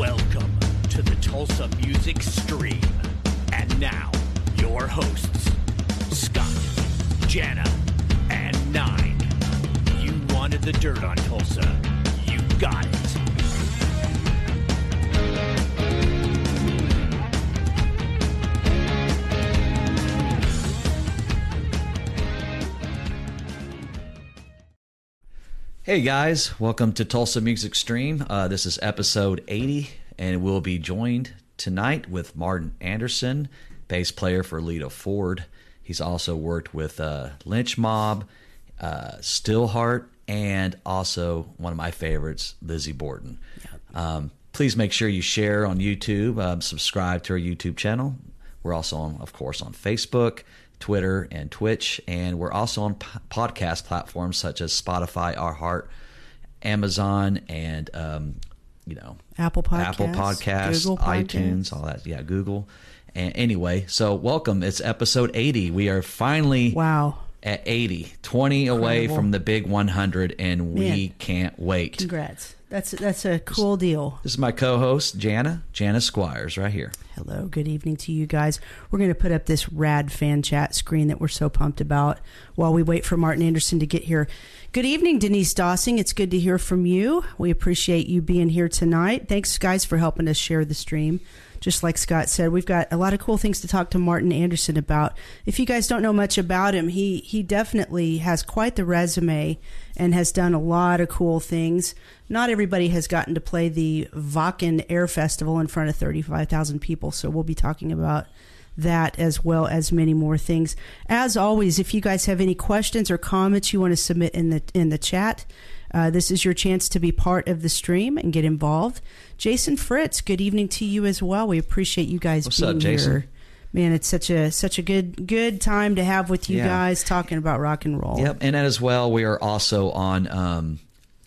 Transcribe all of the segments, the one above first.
Welcome to the Tulsa Music Stream. And now, your hosts, Scott, Jana, and Nine. You wanted the dirt on Tulsa. You got it. Hey guys, welcome to Tulsa Music Stream. Uh, this is episode 80, and we'll be joined tonight with Marten Andersson, bass player for Lita Ford. He's also worked with uh, Lynch Mob, uh, Steelheart, and also one of my favorites, Lizzy Borden. Um, please make sure you share on YouTube, um, subscribe to our YouTube channel. We're also on, of course, on Facebook, Twitter, and Twitch, and we're also on p- podcast platforms such as Spotify, iHeart, Amazon, and um, you know Apple Podcasts, Apple Podcasts, Podcasts. iTunes, all that. Yeah, Google. And anyway, so welcome. It's episode 80. We are finally Wow. at 80, 20 away from the big 100, and we Man. can't wait. Congrats. That's that's a cool deal. This is my co-host Jana, Jana Squires, right here. Hello, good evening to you guys. We're going to put up this rad fan chat screen that we're so pumped about while we wait for Marten Andersson to get here. Good evening, Denise Dossing. It's good to hear from you. We appreciate you being here tonight. Thanks, guys, for helping us share the stream. Just like Scott said, we've got a lot of cool things to talk to Marten Andersson about. If you guys don't know much about him, he he definitely has quite the resume and has done a lot of cool things. Not everybody has gotten to play the Wacken Air Festival in front of 35,000 people, so we'll be talking about that as well as many more things. As always, if you guys have any questions or comments you want to submit in the in the chat, uh, this is your chance to be part of the stream and get involved. Jason Fritz, good evening to you as well. We appreciate you guys What's being up, Jason? here. Man, it's such a such a good good time to have with you Yeah. guys talking about rock and roll. Yep, and as well, we are also on um,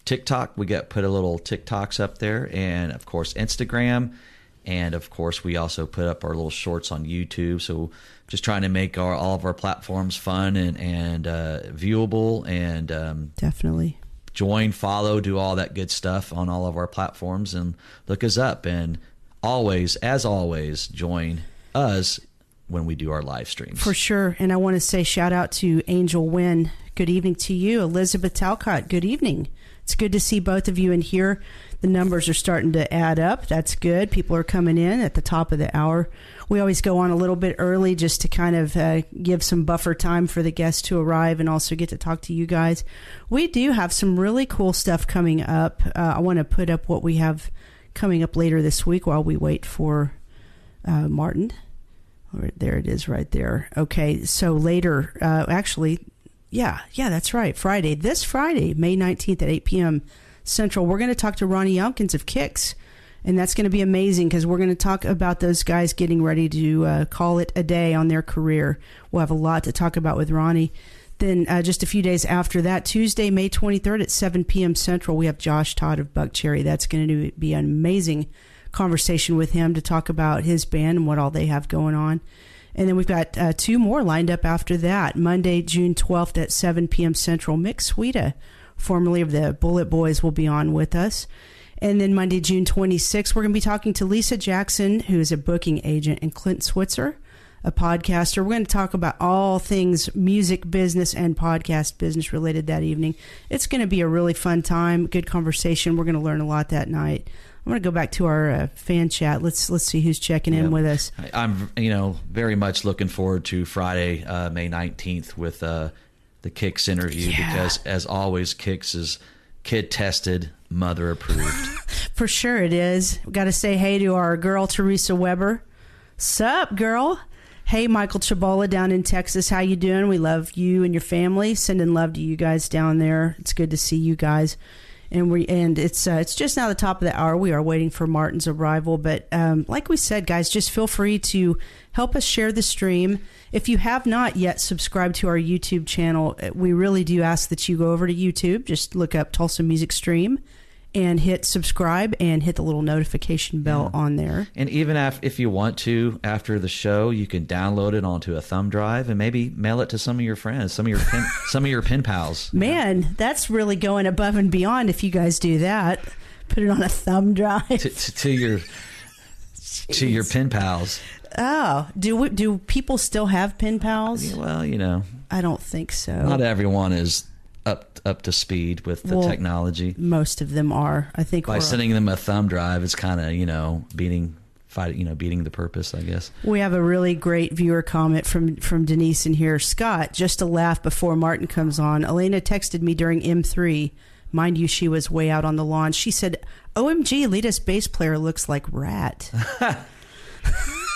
TikTok. We got put a little TikToks up there, and of course Instagram, and of course we also put up our little shorts on YouTube. So just trying to make our all of our platforms fun and and uh, viewable, and um, Definitely. join, follow, do all that good stuff on all of our platforms, and look us up. And always, as always, join us when we do our live streams. For sure. And I want to say shout out to Angel Wynn. Good evening to you. Elizabeth Talcott, good evening. It's good to see both of you in here. The numbers are starting to add up. That's good. People are coming in at the top of the hour. We always go on a little bit early just to kind of uh, give some buffer time for the guests to arrive and also get to talk to you guys. We do have some really cool stuff coming up. Uh, I want to put up what we have coming up later this week while we wait for uh, Marten. There it is right there. Okay, so later, uh, actually, yeah, yeah, that's right. Friday, this Friday, May 19th at 8 p.m. Central, we're going to talk to Ronnie Younkins of Kix. And that's going to be amazing because we're going to talk about those guys getting ready to uh, call it a day on their career. We'll have a lot to talk about with Ronnie. Then, uh, just a few days after that, Tuesday, May 23rd at 7 p.m. Central, we have Josh Todd of Buckcherry. That's going to be an amazing conversation with him to talk about his band and what all they have going on. And then we've got uh, two more lined up after that. Monday, June 12th at 7 p.m. Central, Mick Sweda, formerly of the BulletBoys, will be on with us. And then Monday, June 26th, we're going to be talking to Lisa Jackson, who is a booking agent, and Clint Switzer, a podcaster. We're going to talk about all things music business and podcast business related that evening. It's going to be a really fun time, good conversation. We're going to learn a lot that night. I'm going to go back to our uh, fan chat. Let's let's see who's checking in with us. I- I'm, you know, very much looking forward to Friday, uh, May 19th with uh, the Kix interview Yeah. because, as always, Kix is kid tested, mother approved. For sure it is. We got to say hey to our girl Teresa Weber. Sup, girl? Hey, Michael Chabola down in Texas. How you doing? We love you and your family. Sending love to you guys down there. It's good to see you guys. And we and it's uh, it's just now the top of the hour. We are waiting for Marten's arrival, but um, like we said, guys, just feel free to help us share the stream. If you have not yet subscribed to our YouTube channel, uh, we really do ask that you go over to YouTube. Just look up Tulsa Music Stream and hit subscribe and hit the little notification bell on there. and even af- if you want to, after the show, you can download it onto a thumb drive and maybe mail it to some of your friends, some of your pen, some of your pen pals. Man, that's really going above and beyond if you guys do that. Put it on a thumb drive. to, to, to your to your pen pals. Oh, do we, do people still have pen pals? Well, you know, I don't think so. not everyone is up up to speed with the Well, technology. Most of them are. I think By sending them a thumb drive, it's kind of you know beating fight you know beating the purpose, I guess. We have a really great viewer comment from from Denise in here. Scott, just a laugh before Marten comes on. Elena texted me during M3. Mind you, she was way out on the lawn. She said, "OMG, Lita's bass player looks like Ratt."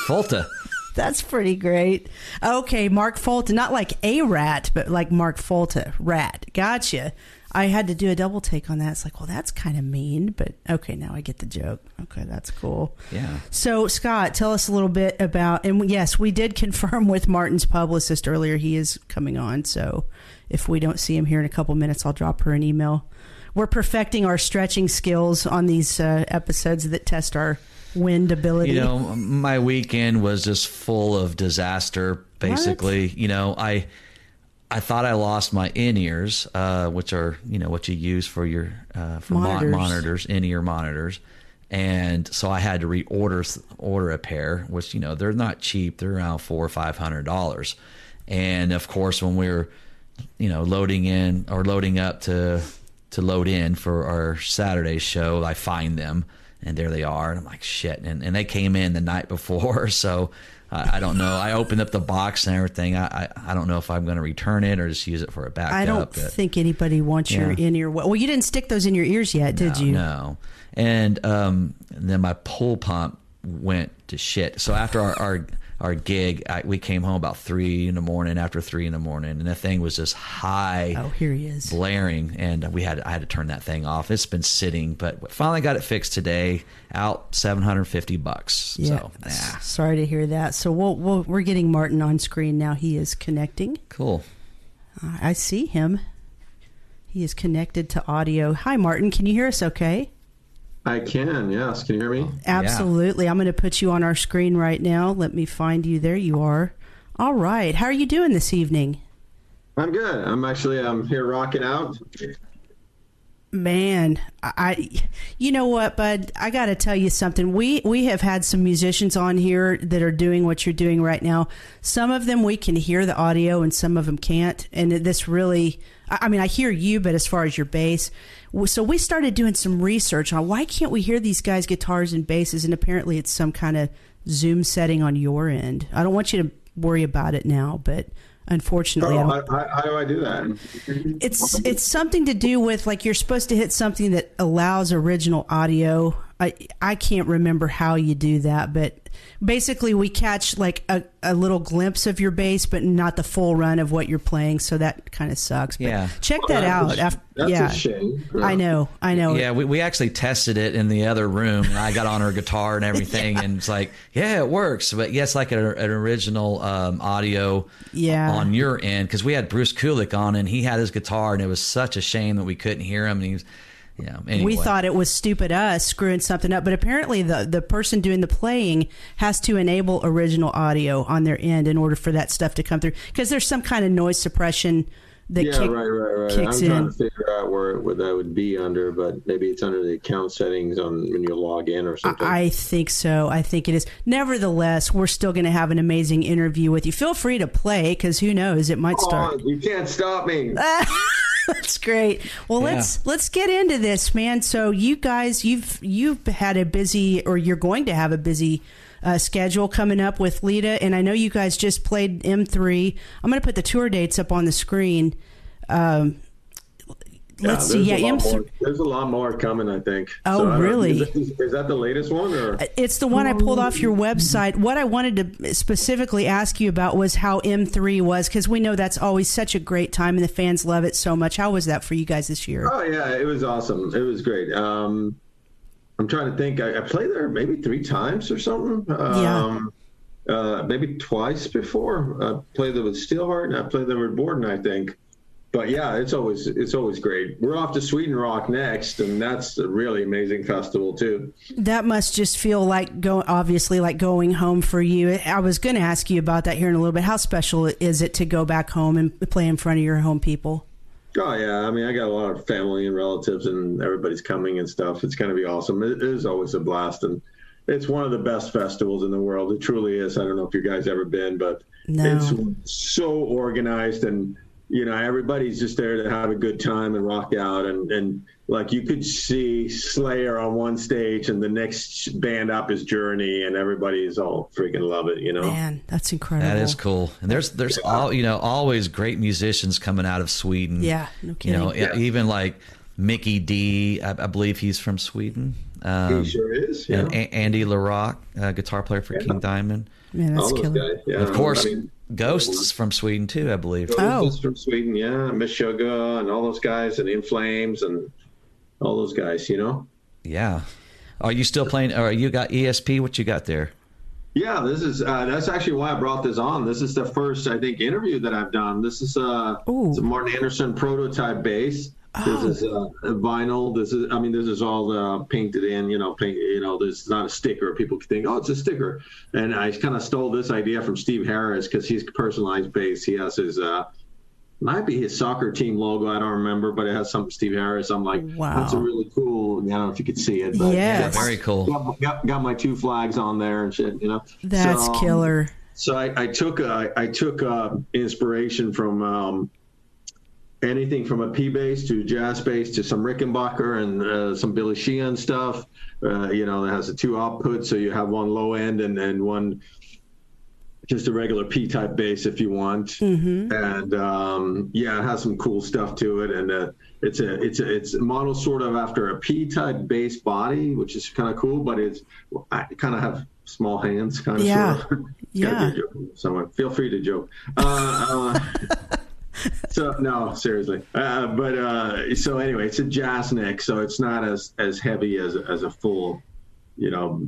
Volta. That's pretty great. Okay, Mark Folta, not like a rat, but like Mark Folta, rat. Gotcha. I had to do a double take on that. It's like, well, that's kind of mean, but okay, now I get the joke. Okay, that's cool. Yeah. So, Scott, tell us a little bit about, and yes, we did confirm with Marten's publicist earlier he is coming on. So, if we don't see him here in a couple minutes, I'll drop her an email. We're perfecting our stretching skills on these uh, episodes that test our wind ability. You know, my weekend was just full of disaster. Basically, you know, I I thought I lost my in ears, uh, which are you know what you use for your uh, for Monitors. monitors, monitors in ear monitors, and so I had to reorder order a pair, which you know they're not cheap. They're around four or five hundred dollars, and of course when we were you know loading in or loading up to to load in for our Saturday show, I find them and there they are, and I'm like shit, and and they came in the night before, so. I I don't know. I opened up the box and everything. I, I, I don't know if I'm going to return it or just use it for a backup. I don't but- think anybody wants your Yeah. in ear. Well, you didn't stick those in your ears yet, did no, you? No. And, um, and then my pull pump went to shit. So after our our, our gig, I, we came home about three in the morning. After three in the morning, and the thing was just high, Oh, here he is. blaring, and uh, we had I had to turn that thing off. It's been sitting, but finally got it fixed today. Out seven hundred fifty bucks. Yeah. So yeah, Sorry to hear that. So we'll, we'll, we're getting Marten on screen now. He is connecting. cool. I I see him. He is connected to audio. Hi, Marten. Can you hear us okay? I can, yes. Can you hear me? Absolutely. I'm going to put you on our screen right now. Let me find you. There you are. All right. How are you doing this evening? I'm good. I'm actually I'm here rocking out. Man, I, you know what, bud? I got to tell you something. We we have had some musicians on here that are doing what you're doing right now. Some of them we can hear the audio, and some of them can't. And this really, I I mean, I hear you, but as far as your bass, so we started doing some research on why can't we hear these guys' guitars and basses, and apparently it's some kind of Zoom setting on your end. I don't want you to worry about it now, but unfortunately, I Oh, don't. how, how, how do I do that? It's it's something to do with like you're supposed to hit something that allows original audio. I I can't remember how you do that, but basically we catch like a, a little glimpse of your bass, but not the full run of what you're playing. So that kind of sucks. But Yeah. check that That's out. a- Af- that's yeah, a shame. I know, I know. Yeah, we, we actually tested it in the other room. And I got on her guitar and everything, and it's like, yeah, it works. But yes, like an, an original um, audio Yeah. on your end because we had Bruce Kulick on, and he had his guitar, and it was such a shame that we couldn't hear him. And he was, yeah. Anyway. We thought it was stupid us screwing something up, but apparently the the person doing the playing has to enable original audio on their end in order for that stuff to come through because there's some kind of noise suppression that Yeah, kick- right, right, right. kicks I'm trying to figure out where, where that would be under, but maybe it's under the account settings on when you log in or something. I think so. I think it is. Nevertheless, we're still going to have an amazing interview with you. Feel free to play because who knows, it might start. Oh, you can't stop me. That's great. Well, Yeah. let's let's get into this, man. So you guys, you've you've had a busy, or you're going to have a busy uh, schedule coming up with Lita, and I know you guys just played M3. I'm going to put the tour dates up on the screen. Um, let's see. Yeah, a M3. more- there's a lot more coming, I think. Oh, I really? Is, that- is that the latest one, or It's the one I pulled off your website. What I wanted to specifically ask you about was how M3 was, because we know that's always such a great time and the fans love it so much. How was that for you guys this year? Oh yeah, it was awesome. It was great. Um, I'm trying to think. I, I played there maybe three times or something. Um, uh, maybe twice before. I played there with Steelheart and I played there with Borden, I think. But yeah, it's always it's always great. We're off to Sweden Rock next, and that's a really amazing festival too. That must just feel like going, obviously like going home for you. I was going to ask you about that here in a little bit. How special is it to go back home and play in front of your home people? Oh yeah, I mean, I got a lot of family and relatives, and everybody's coming and stuff. It's going to be awesome. It is always a blast, and it's one of the best festivals in the world. It truly is. I don't know if you guys ever been, but No. it's so organized and you know everybody's just there to have a good time and rock out and and like you could see slayer on one stage and the next band up is journey and everybody's all freaking love it you know Man, that's incredible. That is cool. And there's there's all you know always great musicians coming out of Sweden. Yeah, no You know. Yeah. even like Mickey D. I, I believe he's from Sweden. Um, he sure is yeah and A- Andy LaRock, uh, guitar player for King Diamond. Man, that's all killer. guys yeah of course, I mean, Ghosts from Sweden too. I believe. Oh. From Sweden yeah Meshuggah and all those guys and In Flames and all those guys you know Yeah. Are you still playing? Or you got ESP? What you got there? Yeah, this is uh, that's actually why I brought this on. This is the first I think interview that I've done. This is uh, it's a Marten Andersson prototype bass. Oh. This is uh, vinyl. This is I mean this is all uh, painted in. You know, paint. You know, this is not a sticker. People think, oh, it's a sticker. And I kind of stole this idea from Steve Harris because he's personalized bass. He has his. Uh, might be his soccer team logo. I don't remember, but it has some Steve Harris. I'm like, Wow. that's a really cool. I don't know if you could see it. But Yes. Yeah, very cool. Got, got, got my two flags on there and shit, you know. That's So, um, killer. So I, I took uh, I took uh, inspiration from um, anything from a P bass to jazz bass to some Rickenbacker and uh, some Billy Sheehan stuff. Uh, you know, that has the two outputs, so you have one low end and and one just a regular P type bass if you want. Mm-hmm. And um, yeah, it has some cool stuff to it, and uh, it's a it's a it's modeled sort of after a P type bass body, which is kind of cool, but it's I kind of have small hands, kind of Yeah. sort of. Yeah. Joking. Someone feel free to joke. So no, seriously. Uh, but uh, so anyway, it's a jazz neck, so it's not as as heavy as as a full, you know,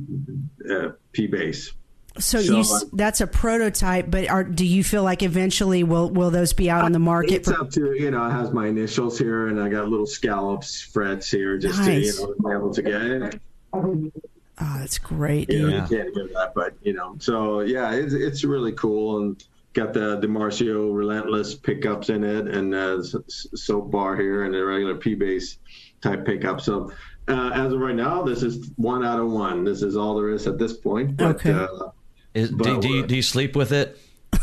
uh, P bass. So, so, you uh, that's a prototype, but are, do you feel like eventually will will those be out on the market? It's up to you know, it has my initials here, and I got little scallops frets here, just Nice. to you know, be able to get it. oh, that's great, You know. Yeah. you can't give that, but you know, so yeah, it's it's really cool, and got the DiMarzio Relentless pickups in it, and uh, s- s- soap bar here, and a regular P bass type pickup. So. Uh, as of right now, this is one out of one. This is all there is at this point. But, Okay. Uh, Is, do, But do you do you sleep with it?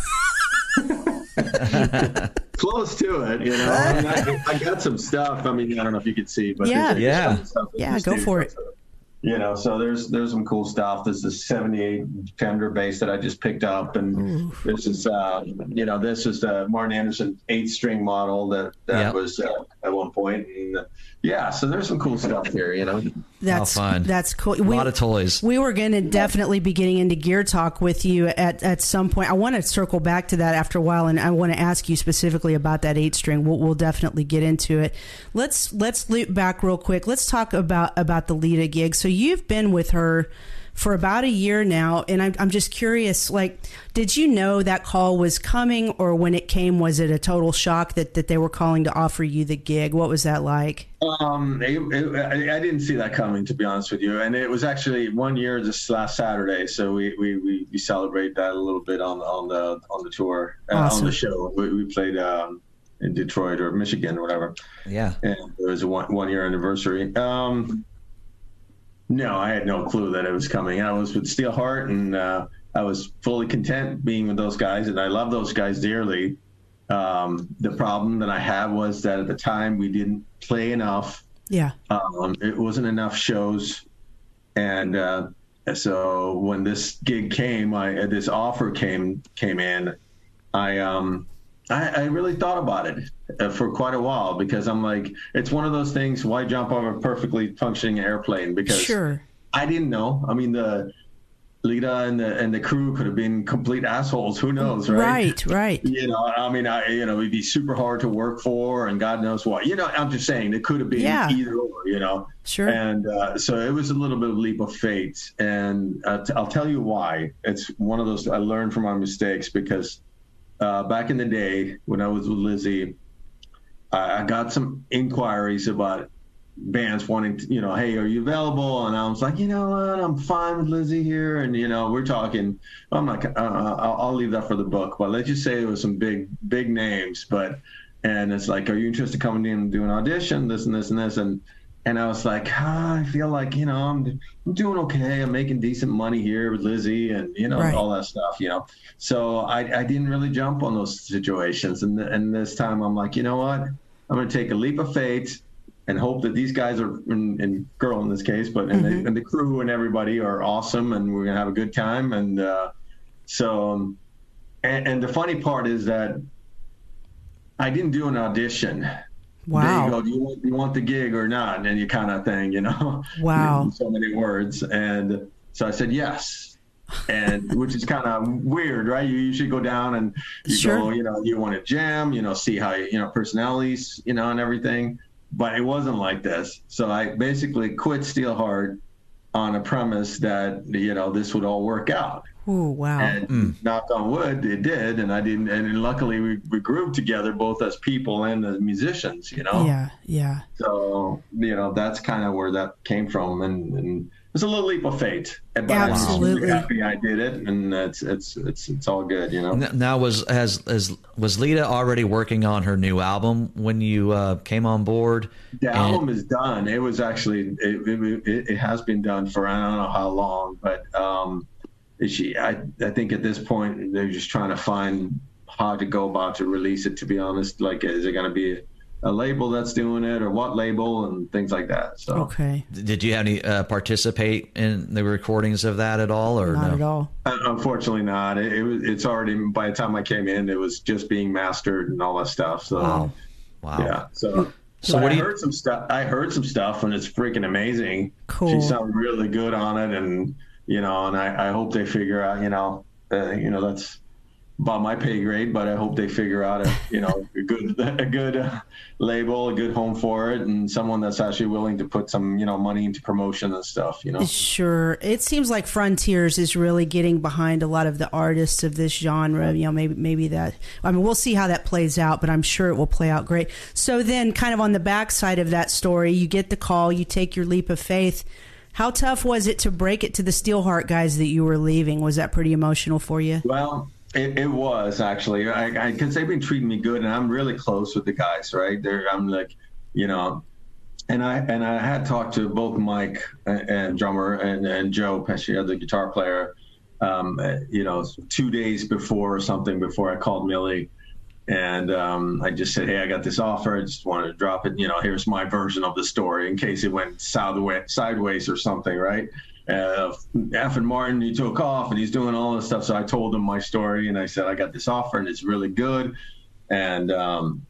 close to it, you know. I, mean, I, I got some stuff. I mean, I don't know if you could see, but Yeah. Yeah. some stuff in Yeah, go for it. You know, so there's there's some cool stuff. This is 78 Fender bass that I just picked up, and this is uh, you know this is the Marten Andersson eight string model that that Yep. was uh, at one point, and yeah, so there's some cool stuff here. You know, That's fun. That's cool. A lot of toys. We were going to definitely be getting into gear talk with you at, at some point. I want to circle back to that after a while, and I want to ask you specifically about that eight string. We'll, we'll definitely get into it. Let's let's loop back real quick. Let's talk about about the Lita gig. So you've been with her for about a year now, and I'm I'm just curious. Like, did you know that call was coming, or when it came, was it a total shock that that they were calling to offer you the gig? What was that like? Um, it, it, I, I didn't see that coming, to be honest with you. And it was actually one year this last Saturday, so we we, we, we celebrate that a little bit on on the on the tour uh, on the show. We, we played um, in Detroit or Michigan or whatever, Yeah. and it was a one one year anniversary. Um, no, I had no clue that it was coming. I was with Steelheart, and uh, I was fully content being with those guys, and I love those guys dearly. Um, the problem that I had was that at the time we didn't play enough Yeah, um, it wasn't enough shows, and uh, so when this gig came, I uh, this offer came came in. I um I, I really thought about it uh, for quite a while because I'm like, it's one of those things. Why jump off a perfectly functioning airplane? Because sure. I didn't know. I mean, the Lita and the and the crew could have been complete assholes. Who knows, right? Right, right. You know, I mean, I you know, it'd be super hard to work for, and God knows what. You know, I'm just saying it could have been Yeah. either or. You know, Sure. and uh, so it was a little bit of a leap of faith, and uh, t- I'll tell you why. It's one of those I learned from my mistakes because uh, back in the day when I was with Lizzy, I, I got some inquiries about bands wanting to, you know, hey, are you available? And I was like, you know what, I'm fine with Lizzy here, and you know, we're talking. I'm not. Uh, I'll, I'll leave that for the book, but let's just say it was some big, big names, but. and it's like, are you interested in coming in and do an audition? This and this and this and and I was like, ah, I feel like you know I'm I'm doing okay. I'm making decent money here with Lizzy and you know Right. all that stuff, you know. So I I didn't really jump on those situations, and and this time I'm like, you know what? I'm going to take a leap of faith and hope that these guys are and, and girl in this case, but and, the, and the crew and everybody are awesome, and we're gonna have a good time. And uh, so, um, and, and the funny part is that I didn't do an audition. They go, do you, want, do you want the gig or not? And you kind of thing, you know. Wow. So many words, and so I said yes. and which is kind of weird, right? You usually go down and you Sure. go, you know, you want to jam, you know, see how you know personalities, you know, and everything. But it wasn't like this. So I basically quit Steelheart on a premise that you know this would all work out. Ooh, wow. And hmm. knock on wood, it did. And I didn't. And luckily, we, we grew together both as people and as musicians. You know. yeah, yeah. So you know that's kind of where that came from, and, and it's a little leap of fate. But Absolutely. I'm happy I did it, and it's it's it's it's all good. You know. Now was has, has was Lita already working on her new album when you uh, came on board? The And- album is done. It was actually it, it, it, it has been done for I don't know how long, but um, she I I think at this point they're just trying to find how to go about to release it. To be honest, like is it going to be a label that's doing it or what label and things like that. So Okay. Did you have any uh, participate in the recordings of that at all, or Not no? at all. Uh, Unfortunately, not. It, it was. It's already. By the time I came in, it was just being mastered and all that stuff. So, Wow. Wow. yeah. So, So but what I do you- heard some stuff. I heard some stuff, and it's freaking amazing. Cool. She sounded really good on it, and you know, and I, I hope they figure out. You know, uh, you know that's about my pay grade, but I hope they figure out a you know a good a good uh, label, a good home for it, and someone that's actually willing to put some you know money into promotion and stuff. You know. Sure. It seems like Frontiers is really getting behind a lot of the artists of this genre. You know, maybe maybe that. I mean, we'll see how that plays out, but I'm sure it will play out great. So then, kind of on the backside of that story, you get the call, you take your leap of faith. How tough was it to break it to the Steelheart guys that you were leaving? Was that pretty emotional for you? Well, it, it was actually, I because they've been treating me good, and I'm really close with the guys, right? They're, I'm like, you know, and I and I had talked to both Mike and, and drummer and, and Joe Pessia, the guitar player, um, uh, you know, two days before or something before I called Millie. And um, I just said, "Hey, I got this offer. I just wanted to drop it. You know, here's my version of the story in case it went sideways, sideways or something, right?" Uh, F and Martin, he took off and he's doing all this stuff. So I told him my story and I said, I got this offer and it's really good. And um,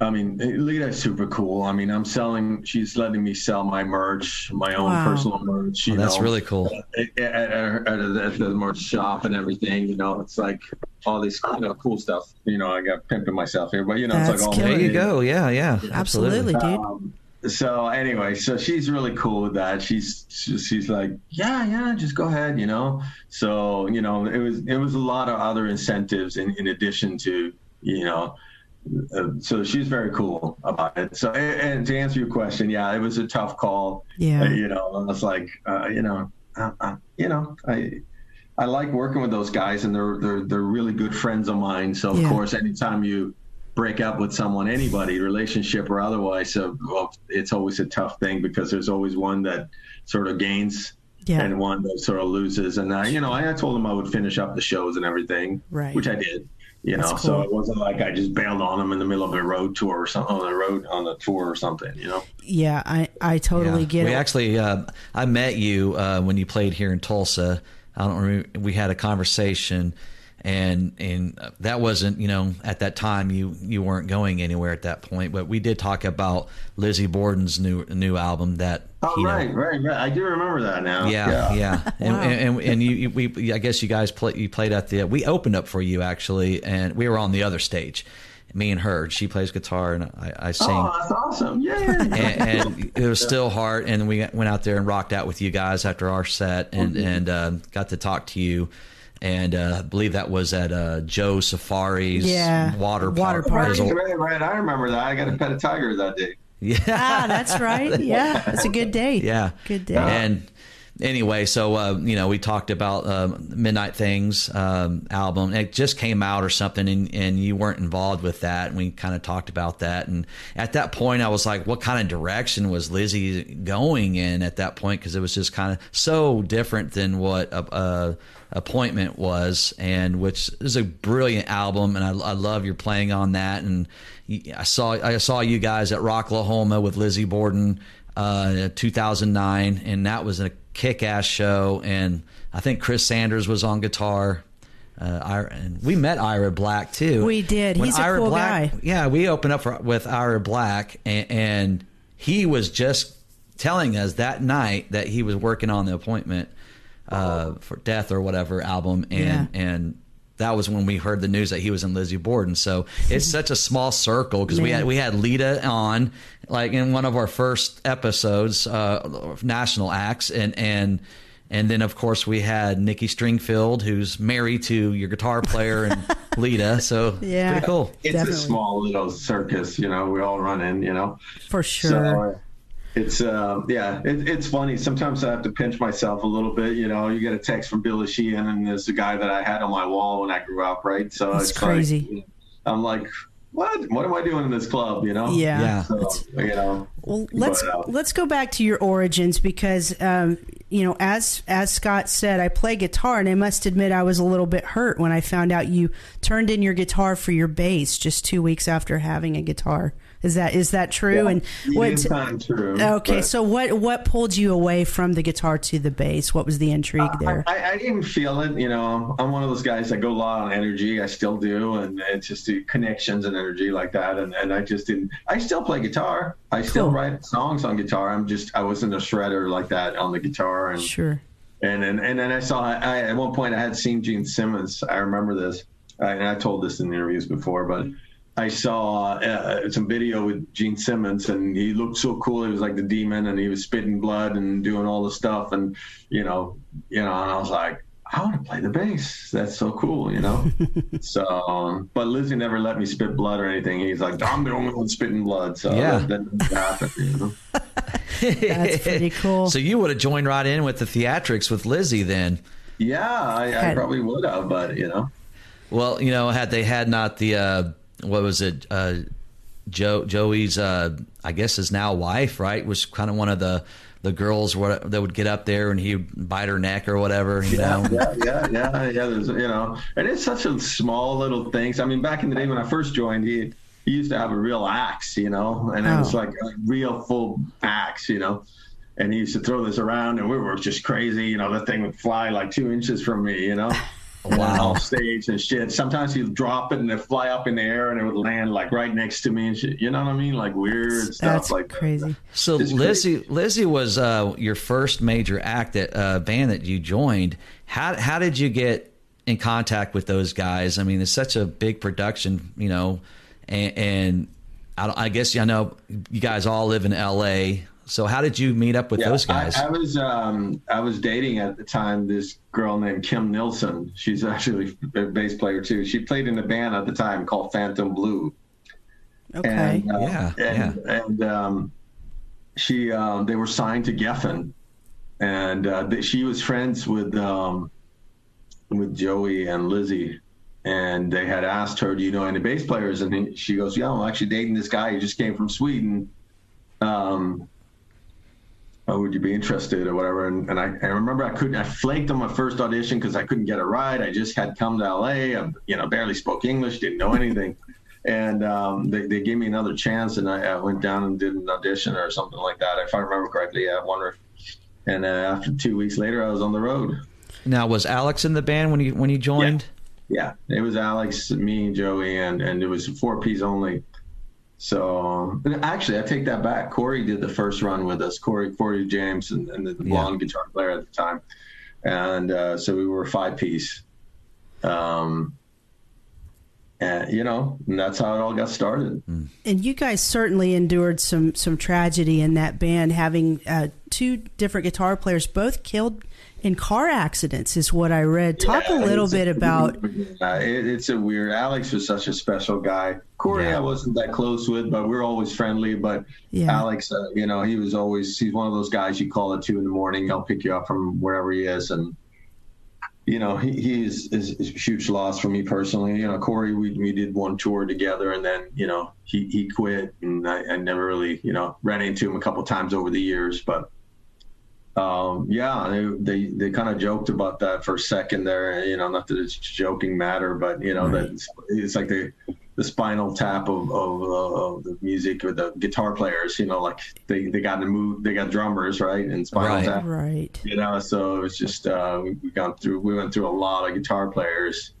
I mean, Lita's super cool. I mean, I'm selling, she's letting me sell my merch, my own Wow. personal merch. You Oh, that's know, really cool. at, at, at, at the merch shop and everything. You know, it's like all these you know cool stuff. You know, I got pimping myself here, but you know, That's it's like all killer. There you go. Yeah, yeah. Absolutely, dude. So anyway, so she's really cool with that. She's she's like, yeah, yeah, just go ahead, you know. So you know, it was it was a lot of other incentives in, in addition to you know. Uh, so she's very cool about it. So and, to answer your question, yeah, it was a tough call. Yeah. Uh, you know, I was like, uh, you know, uh, you know, I. I like working with those guys, and they're they're they're really good friends of mine. So of Yeah. course, anytime you break up with someone, anybody, relationship or otherwise, so well, it's always a tough thing because there's always one that sort of gains Yeah. and one that sort of loses. And I, you know, I, I told them I would finish up the shows and everything, Right. which I did. You That's know, so it wasn't like I just bailed on them in the middle of a road tour or something on the road on the tour or something. You know. Yeah, I, I totally Yeah. get we it. actually, uh, I met you uh, when you played here in Tulsa. I don't remember. We had a conversation, and and that wasn't, you know, at that time you you weren't going anywhere at that point. But we did talk about Lizzy Borden's new new album that. Oh you know, right, right, right. I do remember that now. yeah, yeah, and, Wow. and and and you, you we I guess you guys play you played at the we opened up for you actually, and we were on the other stage, me and her. She plays guitar and I, I sing Oh, that's awesome! Yeah. and, and it was Steelheart. And we went out there and rocked out with you guys after our set, and and uh, got to talk to you. And uh, I believe that was at uh, Joe Safari's Yeah, water water park. park. It was a- right, right. I remember that. I got to pet a tiger that day. yeah, ah, that's right. Yeah, it's a good day. yeah, Good day. And anyway, so uh, you know, we talked about uh, Midnight Things um, album. It just came out or something, and, and you weren't involved with that. And we kind of talked about that. And at that point, I was like, what kind of direction was Lizzy going in at that point? Because it was just kind of so different than what a, a appointment was, and which is a brilliant album, and I, I love your playing on that. And I saw I saw you guys at Rocklahoma with Lizzy Borden. Uh, 2009, and that was a kick ass show. And I think Chris Sanders was on guitar. Uh, Ira, and we met Ira Black too. We did. When He's a cool Black, guy. Yeah, we opened up for, with Ira Black, and, and, he was just telling us that night that he was working on the appointment uh, for Death or whatever album, and yeah. and that was when we heard the news that he was in Lizzy Borden. So it's such a small circle because we had we had Lita on like in one of our first episodes, uh, national acts, and and and then of course we had Nikki Stringfield, who's married to your guitar player and Lita. So yeah, pretty cool. It's Definitely. a small little circus, you know. We all run in, you know, for sure. So, it's uh, yeah, it, it's funny. Sometimes I have to pinch myself a little bit. You know, you get a text from Billy Sheehan, and there's a guy that I had on my wall when I grew up, right? So That's it's crazy. Like, I'm like, what? What am I doing in this club? You know? Yeah. yeah. So, you know. Well, let's but, uh, let's go back to your origins because um, you know, as as Scott said, I play guitar, and I must admit I was a little bit hurt when I found out you turned in your guitar for your bass just two weeks after having a guitar. Is that is that true? Yeah, and what? True, okay, but, so what what pulled you away from the guitar to the bass? What was the intrigue uh, there? I, I, didn't feel it. You know, I'm one of those guys that go a lot on energy. I still do, and it's just the connections and energy like that. And, and I just didn't. I still play guitar. I still cool. write songs on guitar. I'm just I wasn't a shredder like that on the guitar. And, sure. And and and then I saw I, at one point I had seen Gene Simmons. I remember this, and I told this in the interviews before, but I saw uh, some video with Gene Simmons, and he looked so cool. He was like the demon, and he was spitting blood and doing all the stuff, and you know, you know, and I was like, I want to play the bass. That's so cool, you know. so, um, but Lizzy never let me spit blood or anything. He's like, I'm the only one spitting blood, so yeah. that, that happened, you know. That's pretty cool. So you would have joined right in with the theatrics with Lizzy then. Yeah, I, I probably would have, but you know. Well, you know, had they had not the uh, what was it? Uh, Joe Joey's, uh, I guess, his now wife, right? Was kind of one of the the girls that would get up there and he'd bite her neck or whatever. You yeah, know? yeah, yeah, yeah, yeah. There's, you know, and it's such a small little things. I mean, back in the day when I first joined, he he used to have a real axe, you know, and oh. it was oh. like a real full axe, you know. And he used to throw this around, and we were just crazy. You know, the thing would fly like two inches from me, you know. wow. off stage and shit. Sometimes he'd drop it and it'd fly up in the air and it would land like right next to me and shit. You know what I mean? Like weird stuff That's like crazy. That. So it's Lizzy, crazy. Lizzy was uh, your first major act that uh, band that you joined. How how did you get in contact with those guys? I mean, it's such a big production, you know, and, and I, I guess I know you guys all live in L.A. So how did you meet up with yeah, those guys? I, I was um, I was dating at the time this girl named Kim Nielsen. She's actually a bass player too. She played in a band at the time called Phantom Blue. Okay. And, uh, yeah. And, yeah. and um, she um, they were signed to Geffen, and uh, she was friends with um, with Joey and Lizzy. And they had asked her, "Do you know any bass players?" And she goes, "Yeah, I'm actually dating this guy. He just came from Sweden." Um, oh, would you be interested or whatever? And, and I, I, remember I couldn't, I flaked on my first audition because I couldn't get a ride. I just had come to LA, I, you know, barely spoke English, didn't know anything. and um, they, they gave me another chance and I, I, went down and did an audition or something like that. If I remember correctly, yeah, I wonder. And uh, after two weeks later, I was on the road. Now, was Alex in the band when he, when he joined? Yeah. yeah. It was Alex, me, Joey, and, and it was four piece only. So actually, I take that back. Corey did the first run with us. Corey, Corey James, and, and the blonde yeah. guitar player at the time, and uh, so we were five piece. Um, and you know, and that's how it all got started. And you guys certainly endured some some tragedy in that band, having uh, two different guitar players both killed in car accidents, is what I read. Talk Yeah, a little it's bit about. Uh, it, it's a weird. Alex was such a special guy. Corey, Yeah. I wasn't that close with, but we are always friendly. But Yeah. Alex, uh, you know, he was always he's one of those guys you call at two in the morning. He'll pick you up from wherever he is, and you know, he, he is, a huge loss for me personally. You know, Corey, we, we did one tour together, and then you know he he quit, and I, I never really you know ran into him a couple times over the years, but. Um, yeah, they they, they kind of joked about that for a second there. You know, not that it's a joking matter, but you know that it's, it's like the the spinal tap of of, uh, of the music with the guitar players. You know, like they, they got to move, they got drummers, right, and spinal Right. tap. Right. You know, so it was just uh, we, we gone through we went through a lot of guitar players.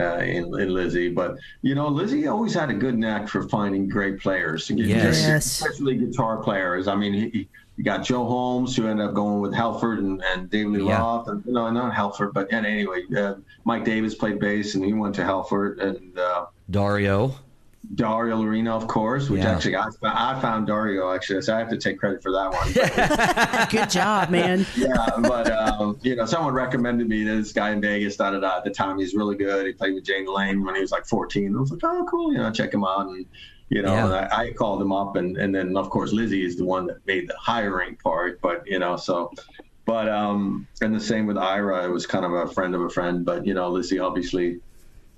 Uh, in, in Lizzy, but you know, Lizzy always had a good knack for finding great players, Yes. Yes. especially guitar players. I mean, he, you got Joe Holmes, who ended up going with Halford and, and David Lee Yeah. Roth. And, no, not Halford, but and anyway, uh, Mike Davis played bass and he went to Halford. And uh, Dario. Dario Lorina, of course, which Yeah. actually I, I found Dario, actually, so I have to take credit for that one. Good job, man. yeah, but, um, you know, someone recommended me to this guy in Vegas, da da da. At the time, he's really good. He played with Jani Lane when he was like 14. I was like, oh, cool, you know, check him out. And, you know, Yeah. and I, I called him up, and, and then, of course, Lizzy is the one that made the hiring part. But, you know, so, but, um, and the same with Ira, it was kind of a friend of a friend. But, you know, Lizzy obviously,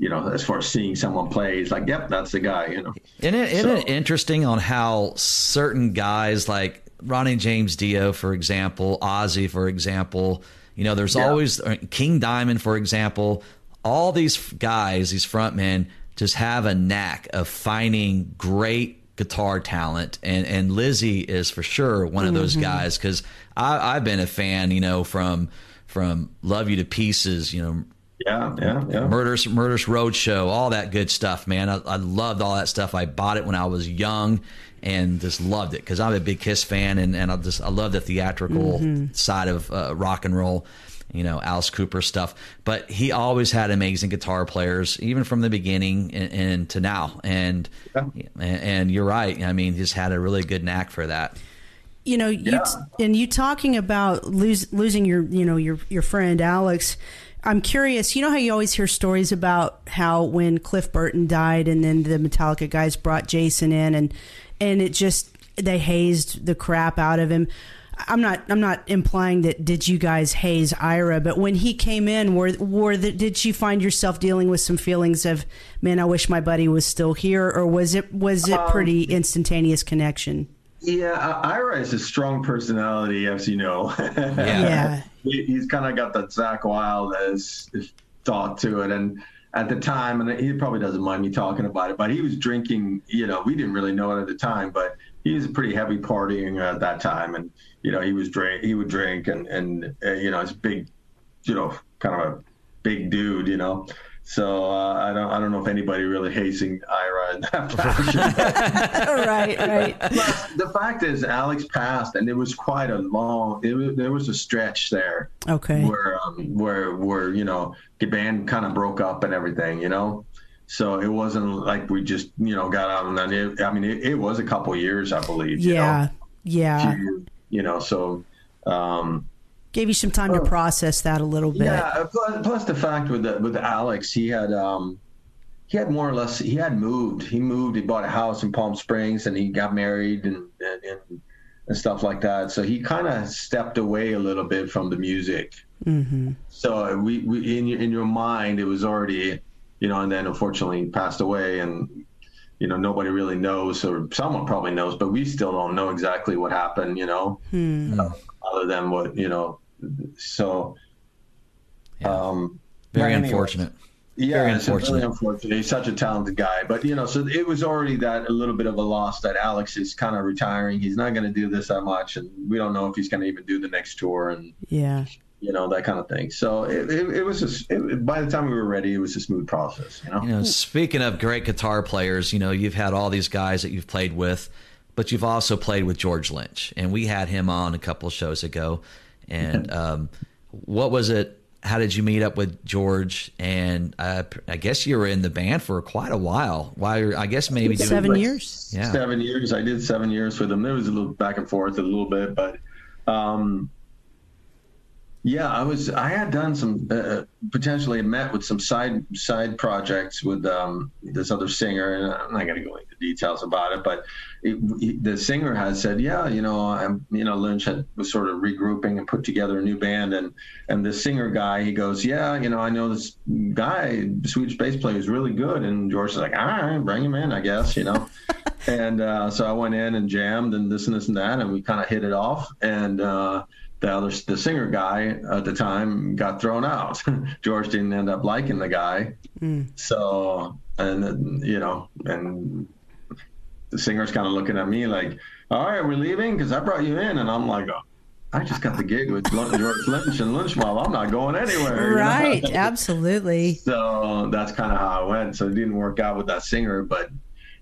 you know, as far as seeing someone play, he's like, yep, that's the guy, you know. Isn't it, isn't So- it interesting on how certain guys like Ronnie James Dio, for example, Ozzy, for example, you know, there's Yeah. always uh, King Diamond, for example, all these guys, these frontmen, just have a knack of finding great guitar talent, and and Lizzy is for sure one of those guys because I've been a fan, you know, from from Love You to Pieces, you know, Yeah, yeah, yeah. Murders Murders Roadshow, all that good stuff, man. I, I loved all that stuff. I bought it when I was young and just loved it because I'm a big Kiss fan and, and I just I love the theatrical side of uh, rock and roll, you know, Alice Cooper stuff. But he always had amazing guitar players, even from the beginning and, and to now. And, and and you're right. I mean, he's had a really good knack for that. you know you and you talking about lose, losing your you know your your friend Alex I'm curious you know how you always hear stories about how when Cliff Burton died and then the Metallica guys brought Jason in and and it just they hazed the crap out of him. I'm not I'm not implying that did you guys haze Ira but when he came in were were the, did you find yourself dealing with some feelings of man I wish my buddy was still here or was it was it um, pretty instantaneous connection Yeah, Ira is a strong personality, as you know. Yeah. He- he's kind of got that Zakk Wylde as as thought to it, and at the time, and he probably doesn't mind me talking about it, but he was drinking. You know, we didn't really know it at the time, but he was pretty heavy partying at that time, and you know, he was drink, he would drink, and and uh, you know, it's big, you know, kind of a big dude, you know. So uh, I don't I don't know if anybody really hazing Ira in that fashion. right, right. Plus, the fact is, Alex passed, and it was quite a long. It was, there was a stretch there Okay. where, um, where, where you know, the band kind of broke up and everything, you know. So it wasn't like we just, you know, got out and then. It, I mean, it, it was a couple years, I believe. you Yeah, know, yeah. to, you know, so. Um, Gave you some time to process that a little bit. yeah. Plus, plus the fact with the, with Alex, he had um, he had more or less he had moved. He moved. He bought a house in Palm Springs, and he got married and and, and, and stuff like that. So he kind of stepped away a little bit from the music. Mm-hmm. So we, we in your in your mind, it was already, you know, and then unfortunately he passed away, and you know nobody really knows, or someone probably knows, but we still don't know exactly what happened. You know, Hmm. Other than what you know. So. Um, Very but anyway. unfortunate. Yeah, Very it's unfortunate. Very unfortunate. He's such a talented guy, but you know, so it was already that a little bit of a loss that Alex is kind of retiring. He's not going to do this that much, and we don't know if he's going to even do the next tour, and Yeah. you know that kind of thing. So it, it, it was just it, by the time we were ready, it was a smooth process. You know. You know, speaking of great guitar players, you know, you've had all these guys that you've played with, but you've also played with George Lynch, and we had him on a couple of shows ago. And um, what was it how did you meet up with George? And uh, I guess you were in the band for quite a while. Why? I guess maybe seven like years. Yeah, seven years. I did seven years with them. There was a little back and forth a little bit, but um, yeah, I was. I had done some uh, uh, potentially met with some side side projects with um, this other singer, and I'm not going to go into details about it. But it, the singer has said, "Yeah, you know, I'm, you know, Lynch had, was sort of regrouping and put together a new band." And and the singer guy, he goes, "Yeah, you know, I know this guy, Swedish bass player, is really good." And George is like, "All right, bring him in, I guess," you know. and uh, so I went in and jammed and this and this and that, and we kind of hit it off. And uh, the other the singer guy at the time got thrown out. George didn't end up liking the guy, mm. so and you know and the singer's kind of looking at me like, "All right, we're leaving because I brought you in," and I'm like. Oh, I just got the gig with George Lynch and Lynch Mob. I'm not going anywhere. Right, you know? absolutely. So that's kind of how I went. So it didn't work out with that singer, but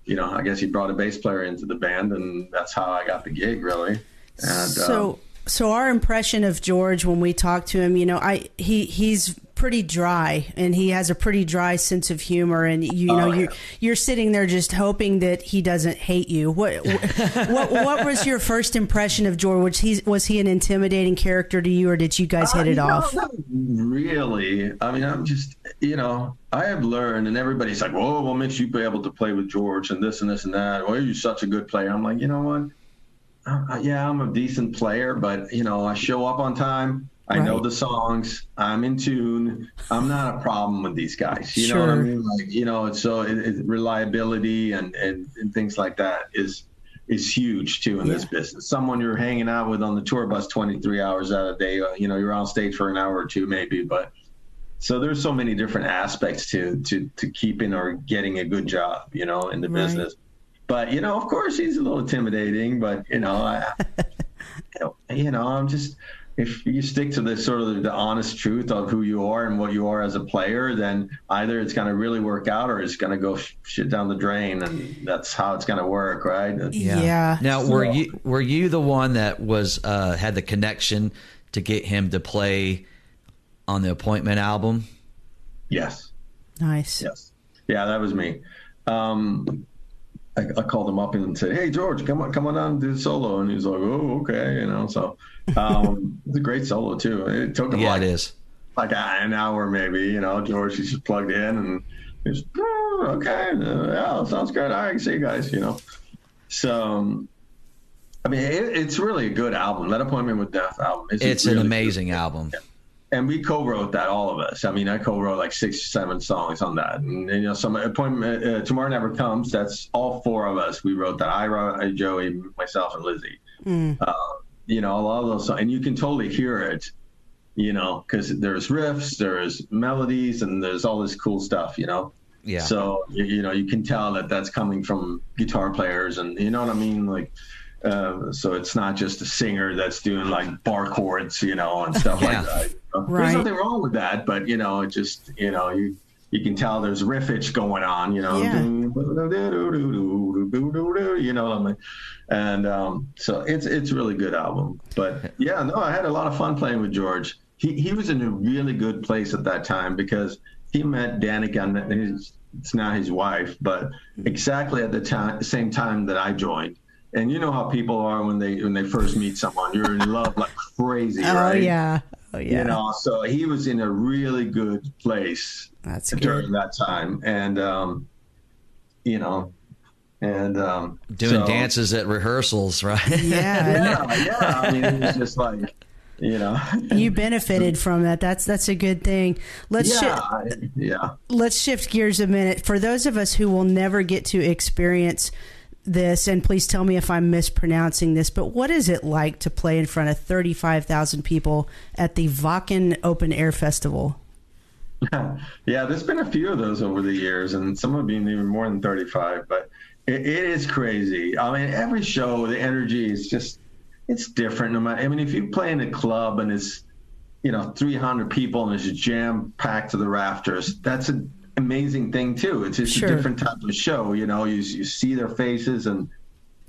you know, I guess he brought a bass player into the band, and that's how I got the gig, really. And so, um, so our impression of George when we talk to him, you know, I he he's pretty dry and he has a pretty dry sense of humor and you know oh, yeah. you're you're sitting there just hoping that he doesn't hate you. What what what was your first impression of George? Was he was he an intimidating character to you or did you guys hit uh, it off? really. I mean I'm just you know I have learned and everybody's like whoa what makes you be able to play with George and this and this and that? Well you're such a good player? I'm like you know what uh, yeah, I'm a decent player, but you know, I show up on time. I right. know the songs. I'm in tune. I'm not a problem with these guys. You sure. know what I mean? Like, you know, so it, it, reliability and, and, and things like that is is huge too in yeah. this business. Someone you're hanging out with on the tour bus 23 hours out of the day. Uh, you know, you're on stage for an hour or two maybe, but so there's so many different aspects to to to keeping or getting a good job. You know, in the right. business. But you know, of course, he's a little intimidating. But you know, I, you know, I'm just if you stick to the sort of the honest truth of who you are and what you are as a player, then either it's going to really work out or it's going to go sh- shit down the drain, and that's how it's going to work, right? Yeah. yeah. Now, were you were you the one that was uh, had the connection to get him to play on the Appointment album? Yes. Nice. Yes. Yeah, that was me. Um, I, I, called him up and said, "Hey George, come on, come on down and do the solo." And he's like, "Oh, okay," you know. So um, it's a great solo too. It took him yeah, like, it is like an hour maybe. You know, George he's just plugged in and he's oh, okay, uh, yeah, sounds good. I can see you guys. You know, so. Um, I mean, it, it's really a good album. That Appointment with Death album. It's, it's really an amazing good. album. Yeah and we co-wrote that all of us. I mean i co-wrote like six seven songs on that. And, and you know some appointment uh, tomorrow never comes that's all four of us we wrote that. I wrote uh, joey myself and Lizzy. Mm. uh, you know a lot of those songs and you can totally hear it you know because there's riffs there's melodies and there's all this cool stuff you know? Yeah. So you, you know you can tell that that's coming from guitar players and you know what i mean? Like uh, so it's not just a singer that's doing like bar chords, you know, and stuff yeah. like that. Right. There's nothing wrong with that, but you know, it just you know you you can tell there's riffage going on, you know, yeah. you know what I mean, and um, so it's it's a really good album. But yeah, no, I had a lot of fun playing with George. He he was in a really good place at that time because he met Danica, his it's now his wife, but exactly at the time, same time that I joined and you know how people are when they when they first meet someone. You're in love like crazy oh right? yeah. Oh yeah. you know so he was in a really good place that's during good. that time. And um you know and um doing so, dances at rehearsals right? Yeah. Yeah yeah. I mean it was just like you know. You benefited from that. That's that's a good thing. Let's yeah, shift yeah. let's shift gears a minute. For those of us who will never get to experience this, and please tell me if I'm mispronouncing this, but what is it like to play in front of 35,000 people at the Wacken Open Air Festival? Yeah, there's been a few of those over the years, and some have been even more than 35, but it, it is crazy. I mean, every show, the energy is just, it's different. No matter, I mean, if you play in a club and it's, you know, 300 people and it's jam packed to the rafters, that's a amazing thing too. It's just sure. a different type of show. You know, you you see their faces, and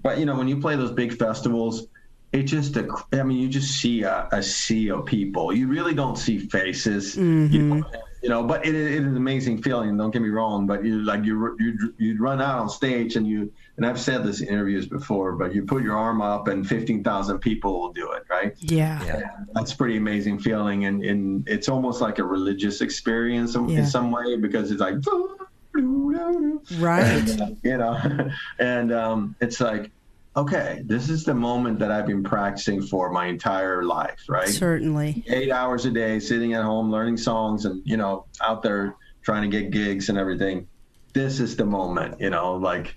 but you know when you play those big festivals, it just a, I mean you just see a, a sea of people you really don't see faces Mm-hmm. you, know, you know but it, it is an amazing feeling don't get me wrong but you like you you you'd run out on stage and you and I've said this in interviews before but you put your arm up and 15,000 people will do it right Yeah. Yeah. that's pretty amazing feeling and, and it's almost like a religious experience in, Yeah. in some way because it's like Right. and, you know and um, it's like okay this is the moment that i've been practicing for my entire life right Certainly. eight hours a day sitting at home learning songs and you know out there trying to get gigs and everything this is the moment you know like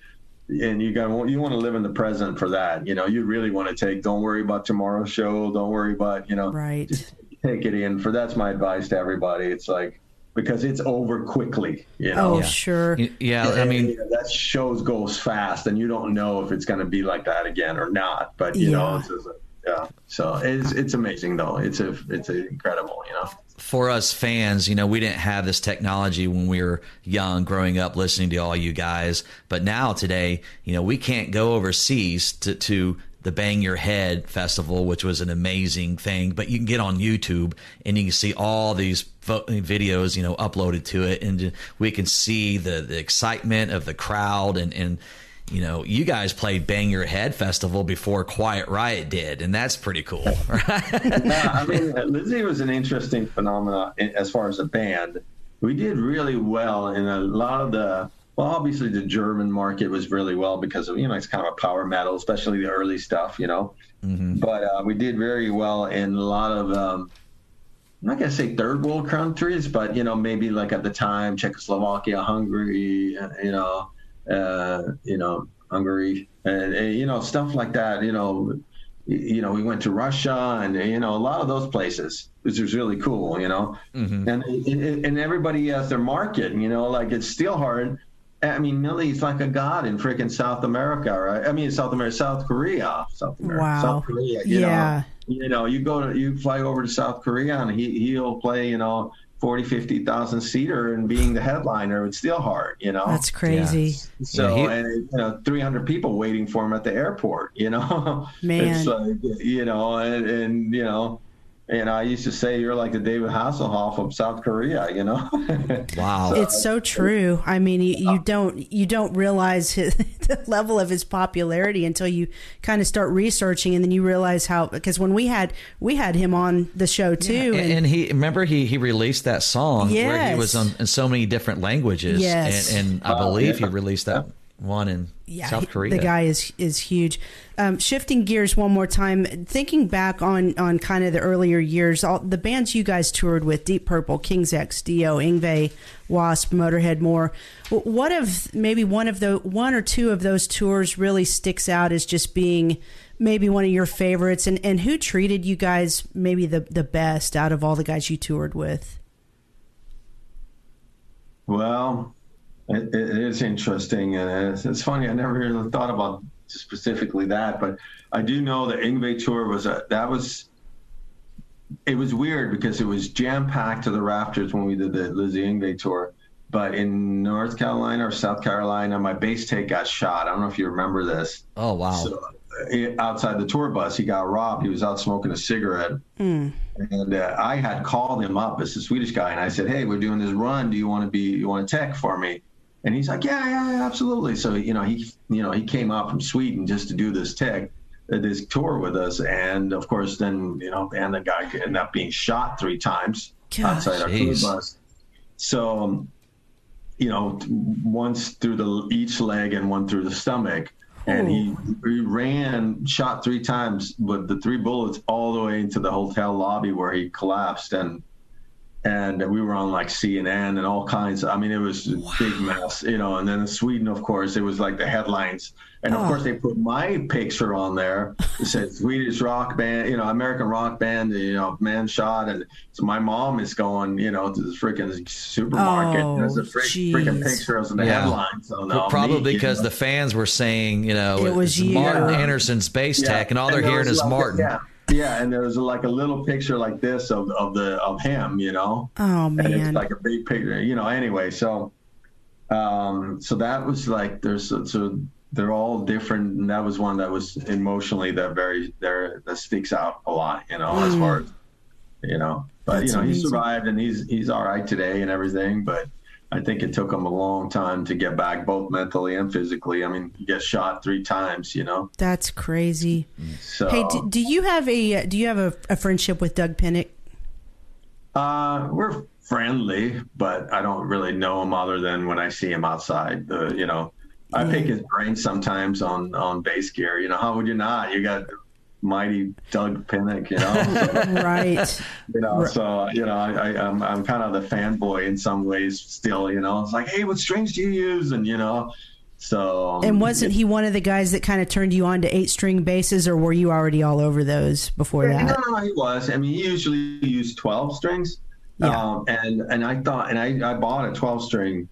and you got you want to live in the present for that you know you really want to take don't worry about tomorrow's show don't worry about you know Right. just take it in for that's my advice to everybody it's like because it's over quickly you know Oh, sure. Y- Yeah, I mean, yeah, that shows goes fast, and you don't know if it's going to be like that again or not. But you know, Yeah. it's just, yeah. So it's it's amazing though. It's a it's incredible. You know. for us fans, you know, we didn't have this technology when we were young, growing up, listening to all you guys. But now today, you know, we can't go overseas to, to the Bang Your Head festival, which was an amazing thing. But you can get on YouTube and you can see all these vo- videos, you know, uploaded to it, and we can see the the excitement of the crowd and and. You know, you guys played Bang Your Head Festival before Quiet Riot did, and that's pretty cool, right? I mean, Lizzy was an interesting phenomenon as far as a band. We did really well in a lot of the. Well, obviously the German market was really well because of you know it's kind of a power metal, especially the early stuff, you know. But uh, we did very well in a lot of. Um, I'm not gonna say third world countries, but you know maybe like at the time Czechoslovakia, Hungary, you know, uh, you know Hungary, and, and you know stuff like that. You know, you know we went to Russia and you know a lot of those places, which was really cool. You know, and and and everybody has their market. You know, like it's still hard. I mean, Millie's like a god in freaking South America, right? I mean, South America, South Korea, South America, Wow. South Korea. You Yeah. Know? you know, you go to you fly over to South Korea and he he'll play, you know, 40, 50,000 seater and being the headliner it's still hard, you know. That's crazy. so Yeah, he- and you know, 300 people waiting for him at the airport, you know. Man. it's like you know, and, and you know, and I used to say you're like the David Hasselhoff of South Korea, you know. Wow. It's so true. I mean, you, you don't you don't realize his, the level of his popularity until you kind of start researching, and then you realize how. Because when we had we had him on the show too, and, and he remember he he released that song where he was on in so many different languages. Yes. and, and I Oh, believe yeah. he released that one in yeah, South Korea. The guy is is huge. Um, shifting gears one more time, thinking back on on kind of the earlier years, all the bands you guys toured with: Deep Purple, King's X, Dio, Yngwie, Wasp, Motorhead, more. What of maybe one of the one or two of those tours really sticks out as just being maybe one of your favorites, and and who treated you guys maybe the the best out of all the guys you toured with? Well, it, it is interesting, and it's, it's funny. I never really thought about specifically that, but I do know the Yngwie tour was a that was. It was weird because it was jam packed to the rafters when we did the Lizzy Yngwie tour. But in North Carolina or South Carolina, my bass tech got shot. I don't know if you remember this. oh wow, So, uh, outside the tour bus, he got robbed. He was out smoking a cigarette. And uh, I had called him up as a Swedish guy, and I said, "Hey, we're doing this run. Do you want to be? You want to tech for me?" And he's like, "Yeah, yeah, absolutely." So you know, he you know he came out from Sweden just to do this tech, uh, this tour with us, and of course, then you know, and the guy ended up being shot three times Gosh. outside our Jeez. bus. So, you know, once through the each leg and one through the stomach. And he, he ran, shot three times with the three bullets all the way into the hotel lobby where he collapsed. And and we were on like CNN and all kinds. Of, I mean, it was a big mess, you know. And then in Sweden, of course, it was like the headlines, and of Oh. course they put my picture on there. It said Swedish rock band, you know, American rock band, you know, man shot, and so my mom is going, you know, to the freaking supermarket. Oh, There's a freak, jeez. freaking picture of the Yeah. headlines. So Well, probably me, you because know. the fans were saying, you know, It was it's you. Marten Yeah. Andersson's bass Yeah. tech, and all they're hearing is like Marten. yeah, yeah, and there was like a little picture like this of of the of him, you know. Oh man. and it's like a big picture, you know. Anyway, so um, so that was like there's so, so they're all different, and that was one that was emotionally that very there that sticks out a lot. You know, mm. as far as you know, but That's you know, amazing. he survived and he's he's all right today and everything, but. I think it took him a long time to get back, both mentally and physically. I mean, he gets shot three times, you know. That's crazy. So, hey, do, do you have a do you have a, a friendship with Doug Pinnick? Uh, we're friendly, but I don't really know him other than when I see him outside. Uh, you know, I pick his brain sometimes on on bass gear. You know, how would you not? You got mighty Doug Pinnick, you know. right. You know, right. so you know, I, I I'm, I'm kind of the fanboy in some ways still. You know, it's like, hey, what strings do you use? And you know, so. Um, and wasn't he one of the guys that kind of turned you on to eight string basses, or were you already all over those before that? No, no, he was. I mean, he usually used twelve strings. Yeah. Um, and and I thought, and I I bought a twelve string.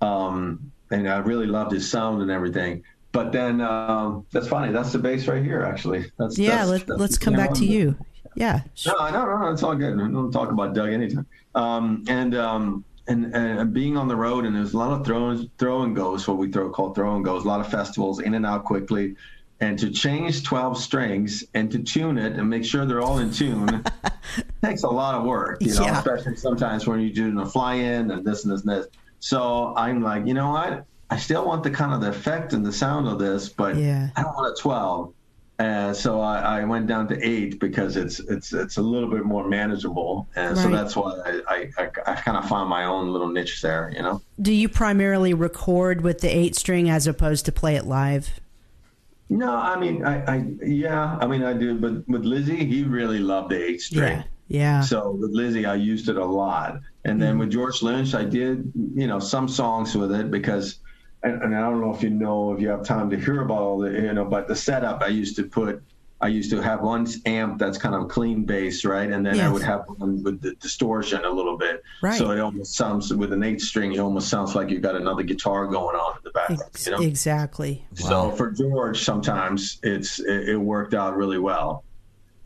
Um, and I really loved his sound and everything. But then um, that's funny. That's the bass right here, actually. That's yeah. That's, let, that's let's come back to you. Yeah. No, no, no, no. It's all good. We'll talk about Doug anytime. Um, and um, and and being on the road, and there's a lot of throw throw and goes, what we throw called throw and goes. A lot of festivals, in and out quickly. And to change 12 strings and to tune it and make sure they're all in tune takes a lot of work, you know, yeah. especially sometimes when you're doing a fly in and this and this and this. So I'm like, you know what? I still want the kind of the effect and the sound of this, but yeah. I don't want a 12. And so I, I, went down to eight because it's it's it's a little bit more manageable, and right. so that's why I, I, I kind of found my own little niche there. You know. Do you primarily record with the eight string as opposed to play it live? No, I mean, I, I yeah, I mean, I do, but with Lizzy, he really loved the eight string. Yeah. Yeah. So with Lizzy, I used it a lot. And then mm with George Lynch, I did, you know, some songs with it because, and, and, I don't know if you know, if you have time to hear about all the, you know, but the setup, I used to put, I used to have one amp that's kind of clean bass, right? And then yes. I would have one with the distortion a little bit. Right. So it almost sounds, with an eight string, it almost sounds like you've got another guitar going on in the background. Ex- you know? Exactly. So wow. for George, sometimes it's, it, it worked out really well.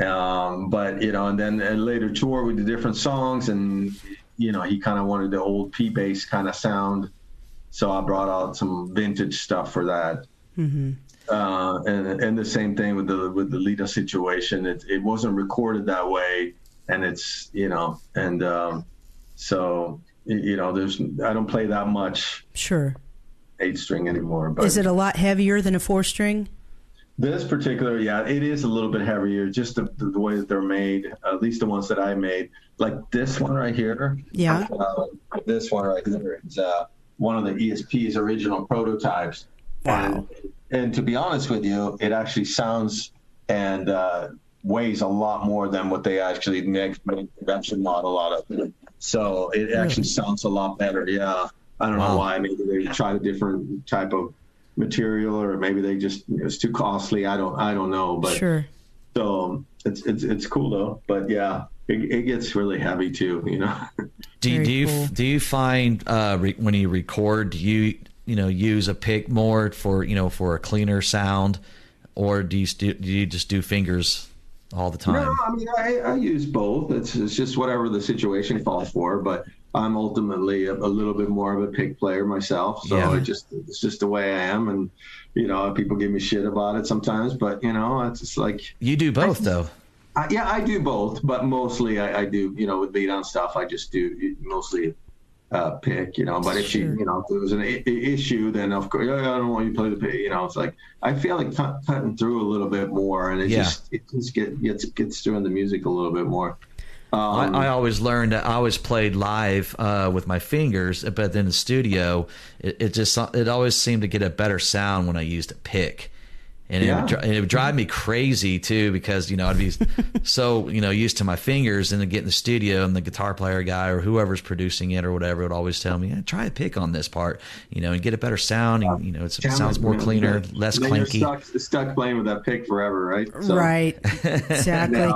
Um, but you know, and then a later tour we did different songs, and you know, he kind of wanted the old P bass kind of sound, so I brought out some vintage stuff for that. Mm-hmm. Uh, and and the same thing with the with the Lita situation. It it wasn't recorded that way, and it's you know, and um, so you know, there's I don't play that much. Sure. Eight string anymore. But is it a lot heavier than a four string? This particular, yeah, it is a little bit heavier, just the, the, the, way that they're made, at least the ones that I made. Like this one right here. Yeah. Uh, this one right here is uh, one of the ESP's original prototypes. Wow. And, and, to be honest with you, it actually sounds and uh, weighs a lot more than what they actually make, make production model out of. So it actually sounds a lot better. Yeah. I don't wow. know why. Maybe they tried a different type of material or maybe they just it's too costly i don't i don't know but sure so it's it's it's cool though but yeah it, it gets really heavy too you know do, do you cool. do you find uh re- when you record do you you know use a pick more for you know for a cleaner sound or do you st- do you just do fingers all the time no i mean i, I use both it's, it's just whatever the situation calls for but I'm ultimately a, a, little bit more of a pick player myself. So yeah. it just it's just the way I am, and you know people give me shit about it sometimes, but you know it's just like you do both I, though. I, yeah, I do both, but mostly I, I, do. You know, with lead on stuff, I just do mostly uh, pick. You know, but if you you know if there was an I- issue, then of course I don't want you to play the pick. You know, it's like I feel like t- cutting through a little bit more, and it yeah. just it just get, gets gets through in the music a little bit more. Um, I, I, always learned I always played live uh, with my fingers, but then in the studio, it, it, just it always seemed to get a better sound when I used a pick. And, yeah. it, would, it would drive me crazy too because you know I'd be so you know used to my fingers and then get in the studio and the guitar player guy or whoever's producing it or whatever would always tell me yeah, try a pick on this part you know and get a better sound and you know it sounds more cleaner less clanky. Stuck, stuck, playing with that pick forever, right? So, right, exactly.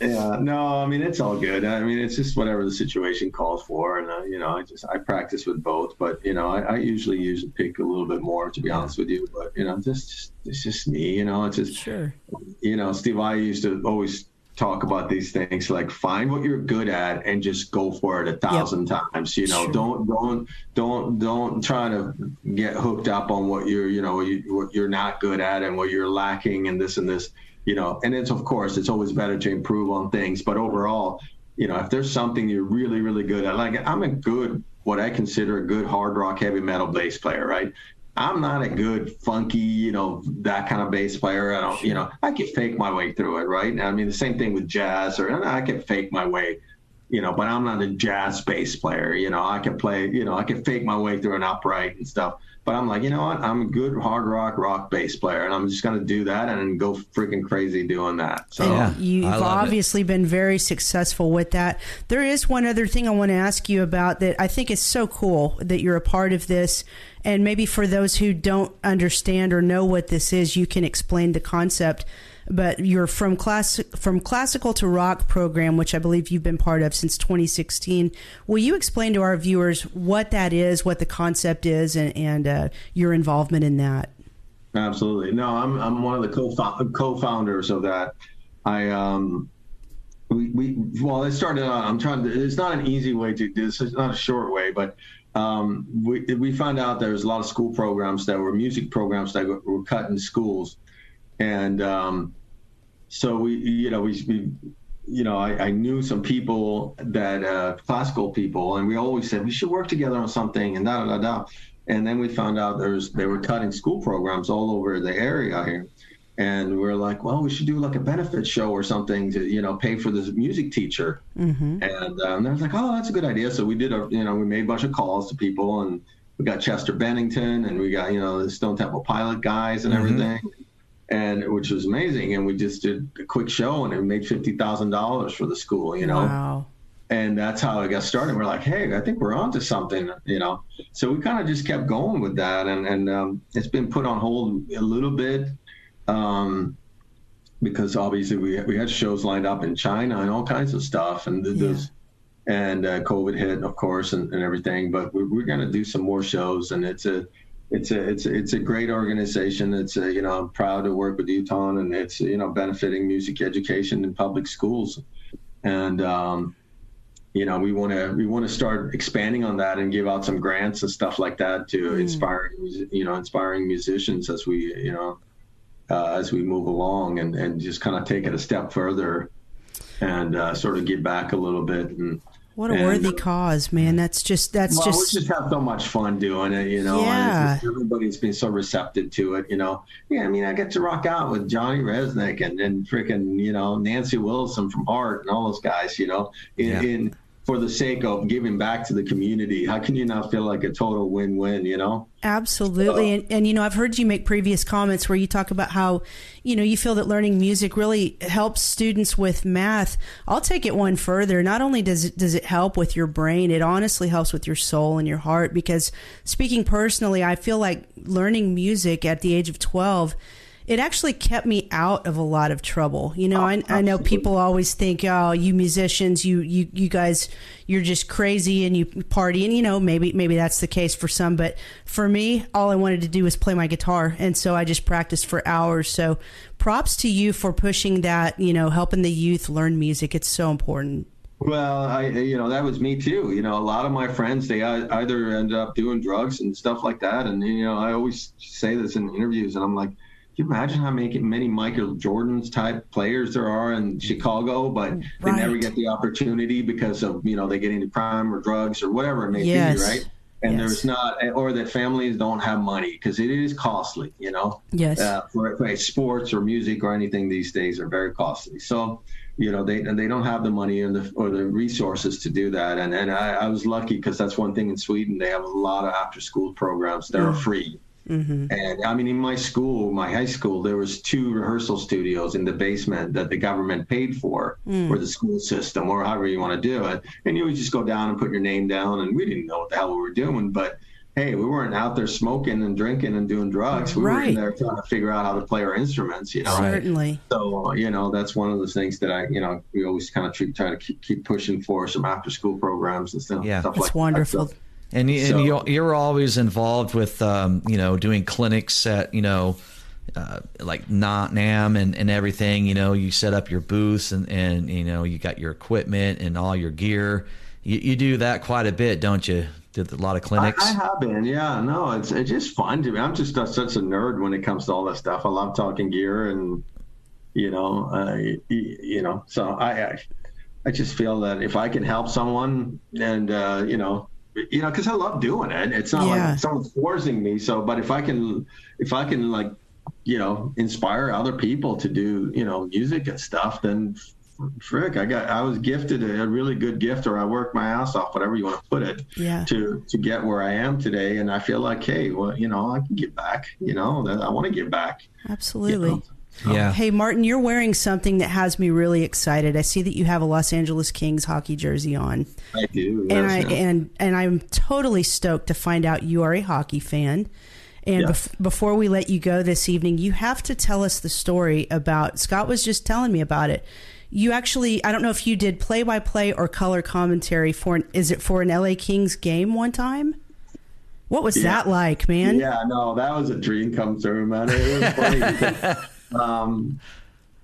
Yeah, no, I mean it's all good. I mean it's just whatever the situation calls for, and uh, you know I just I practice with both, but you know I, I usually use a pick a little bit more to be honest with you, but you know just, just it's just me, you know it's just sure. You know Steve I used to always talk about these things like find what you're good at and just go for it a thousand yep. times you know sure. don't don't don't don't try to get hooked up on what you're you know what, you, what you're not good at and what you're lacking and this and this you know and it's of course it's always better to improve on things but overall you know if there's something you're really really good at like i'm a good what i consider a good hard rock heavy metal bass player right I'm not a good funky, you know, that kind of bass player. I don't, you know, I can fake my way through it, right? I mean, the same thing with jazz, or I can fake my way, you know, but I'm not a jazz bass player. You know, I can play, you know, I can fake my way through an upright and stuff. But I'm like, you know what? I'm a good hard rock rock bass player, and I'm just going to do that and go freaking crazy doing that. So yeah, you've obviously it. been very successful with that. There is one other thing I want to ask you about that I think is so cool that you're a part of this. And maybe for those who don't understand or know what this is, you can explain the concept but you're from class from classical to rock program, which I believe you've been part of since 2016. Will you explain to our viewers what that is, what the concept is, and, and uh, your involvement in that? Absolutely. No, I'm I'm one of the co co-founders of that. I um we, we well it started out i'm trying to it's not an easy way to do this it's not a short way but um, we, we found out there was a lot of school programs that were music programs that were cut in schools and um, so we, you know, we, we you know, I, I, knew some people that uh, classical people, and we always said we should work together on something, and da da da. And then we found out there's they were cutting school programs all over the area here, and we are like, well, we should do like a benefit show or something to you know pay for this music teacher. Mm-hmm. And um, they was like, oh, that's a good idea. So we did a you know we made a bunch of calls to people, and we got Chester Bennington, and we got you know the Stone Temple Pilot guys and mm-hmm. everything and which was amazing. And we just did a quick show, and it made fifty thousand dollars for the school. You know. Wow. And that's how it got started. We're like, hey, I think we're onto something, you know. So we kind of just kept going with that, and and um, it's been put on hold a little bit. Um, because obviously we we had shows lined up in China and all kinds of stuff, and yeah. and uh, COVID hit, of course, and, and everything. But we're, we're going to do some more shows, and it's a it's a it's a, it's a great organization. It's a, you know I'm proud to work with Uton, and it's you know benefiting music education in public schools, and um, you know we want to we want to start expanding on that and give out some grants and stuff like that to mm. inspire you know inspiring musicians as we you know uh, as we move along and and just kind of take it a step further and uh, sort of give back a little bit and what a and, worthy cause, man. That's just that's well, just we just have so much fun doing it, you know. Yeah. everybody's been so receptive to it, you know. Yeah, I mean, I get to rock out with Johnny Rzeznik and and freaking, you know, Nancy Wilson from Heart and all those guys, you know, in, yeah. in for the sake of giving back to the community. How can you not feel like a total win-win, you know? Absolutely. and, and, you know, I've heard you make previous comments where you talk about how, you know, you feel that learning music really helps students with math. I'll take it one further. Not only does it, does it help with your brain, it honestly helps with your soul and your heart because speaking personally, I feel like learning music at the age of 12 it actually kept me out of a lot of trouble. You know, oh, I, I know people always think, oh, you musicians, you, you, you guys, you're just crazy and you party. And, you know, maybe, maybe that's the case for some. But for me, all I wanted to do was play my guitar. And so I just practiced for hours. So props to you for pushing that, you know, helping the youth learn music. It's so important. Well, I, you know, that was me too. You know, a lot of my friends, they either end up doing drugs and stuff like that. And, you know, I always say this in interviews and I'm like, you imagine how many, many Michael Jordan's type players there are in Chicago, but right. they never get the opportunity because of you know they get into crime or drugs or whatever it may yes. be, right? And yes. there's not, or that families don't have money because it is costly, you know. Yes. Uh, for, for sports or music or anything these days are very costly. So, you know, they they don't have the money or the or the resources to do that. And and I, I was lucky because that's one thing in Sweden they have a lot of after school programs that mm. are free Mm-hmm. And I mean, in my school, my high school, there was two rehearsal studios in the basement that the government paid for, mm. for the school system, or however you want to do it. And you would just go down and put your name down, and we didn't know what the hell we were doing, but hey, we weren't out there smoking and drinking and doing drugs. We right. were in there trying to figure out how to play our instruments, you know. Certainly. So, you know, that's one of the things that I, you know, we always kind of try to keep, keep pushing for some after school programs and stuff. Yeah, stuff it's like wonderful. That. So, and, you, so, and you're, you're always involved with, um, you know, doing clinics at, you know, uh, like NAMM and, and everything. You know, you set up your booths and, and you know you got your equipment and all your gear. You, you do that quite a bit, don't you? Did a lot of clinics. I, I, have been, yeah. No, it's it's just fun to me. I'm just a, such a nerd when it comes to all that stuff. I love talking gear, and you know, uh, you, you, know. So I, I, I just feel that if I can help someone, and uh, you know, you know, because I love doing it. It's not yeah. like someone's forcing me. So, but if I can, if I can like you know, inspire other people to do, you know, music and stuff, then frick, I got, I was gifted a, really good gift, or I worked my ass off, whatever you want to put it, yeah. to to get where I am today. And I feel like, hey, well, you know, I can get back. You know, I want to give back. Absolutely. You know? Yeah. Hey, Marten, you're wearing something that has me really excited. I see that you have a Los Angeles Kings hockey jersey on. I do. Yes, and I yeah. and and I'm totally stoked to find out you are a hockey fan. And yes. bef- before we let you go this evening, you have to tell us the story about Scott was just telling me about it. You actually, I don't know if you did play by play or color commentary for an, is it for an LA Kings game one time? What was yeah. that like, man? Yeah, no, that was a dream come true, man. It was funny. um,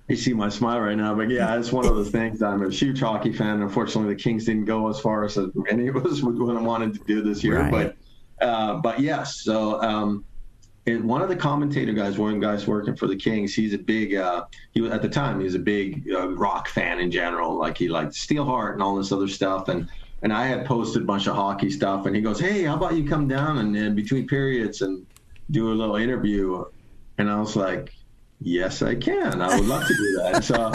you see my smile right now, but yeah, it's one of the things. I'm a huge hockey fan. Unfortunately, the Kings didn't go as far as any of us would have wanted to do this year, right. but uh, but yes, so um, and one of the commentator guys, one of the guys working for the Kings, he's a big. Uh, he was at the time he was a big uh, rock fan in general. Like he liked Steelheart and all this other stuff. And and I had posted a bunch of hockey stuff, and he goes, "Hey, how about you come down and, and between periods and do a little interview?" And I was like, Yes, I can. I would love to do that. so,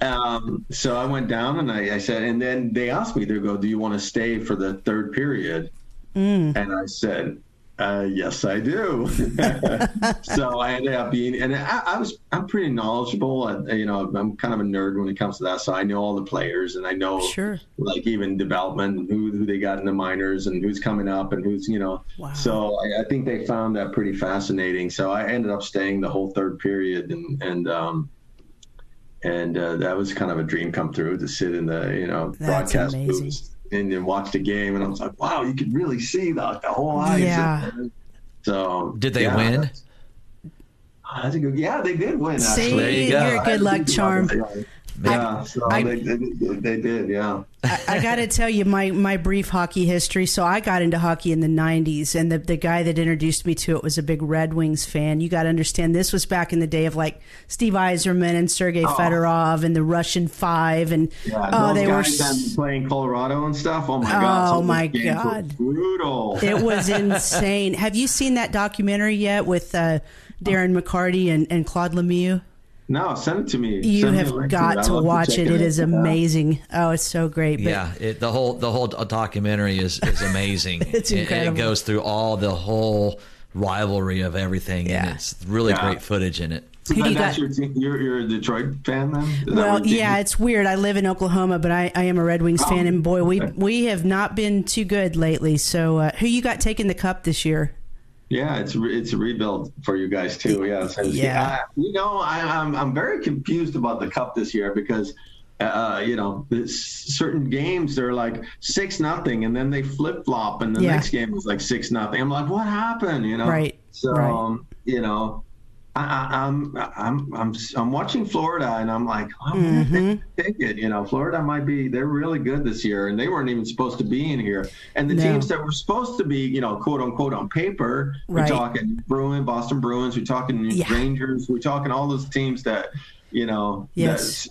um, so I went down and I, I, said, and then they asked me, they go, "Do you want to stay for the third period?" Mm. And I said, uh, yes, I do. so I ended up being, and I, I, was, I'm pretty knowledgeable. I, you know, I'm kind of a nerd when it comes to that. So I know all the players, and I know, sure. like even development, who who they got in the minors, and who's coming up, and who's, you know. Wow. So I, I think they found that pretty fascinating. So I ended up staying the whole third period, and and um, and uh, that was kind of a dream come true to sit in the you know That's broadcast amazing. booth and then watched the game, and I was like, wow, you could really see the, the whole ice. Yeah. So did they yeah, win? That's, uh, that's, a good. Yeah, they did win. See, actually. you are a good luck charm. Yeah, so I, they, they, they, did. Yeah. I, I got to tell you my my brief hockey history. So I got into hockey in the '90s, and the the guy that introduced me to it was a big Red Wings fan. You got to understand, this was back in the day of like Steve Yzerman and Sergei oh. Fedorov and the Russian Five, and yeah, oh, they were playing Colorado and stuff. Oh my god! Oh my god! Brutal. It was insane. Have you seen that documentary yet with uh, Darren McCarty and, and Claude Lemieux? No, send it to me. You send have got to, watch to it. It is amazing. Oh, it's so great. But yeah, it, the whole the whole documentary is is amazing. it's incredible. It, it, goes through all the whole rivalry of everything, yeah. and it's really yeah. great footage in it. So Who do you got? Your you're, you're a Detroit fan then? Is well, yeah, it's weird. I live in Oklahoma, but I, I am a Red Wings oh, fan, and boy, we we have not been too good lately. So, uh, who you got taking the cup this year? Yeah, it's it's a rebuild for you guys too. Yeah, so yeah. you know, I, am I'm, I'm very confused about the cup this year because. Uh, you know, certain games they're like six nothing, and then they flip flop, and the yeah. next game is like six nothing. I'm like, what happened? You know, right? So, right. Um, you know, I, am I'm, I'm I'm I'm watching Florida, and I'm like, oh, mm-hmm. take it. You know, Florida might be they're really good this year, and they weren't even supposed to be in here. And the no. teams that were supposed to be, you know, quote unquote on paper, we're talking Bruin, Boston Bruins, we're talking yeah. Rangers, we're talking all those teams that, you know, yes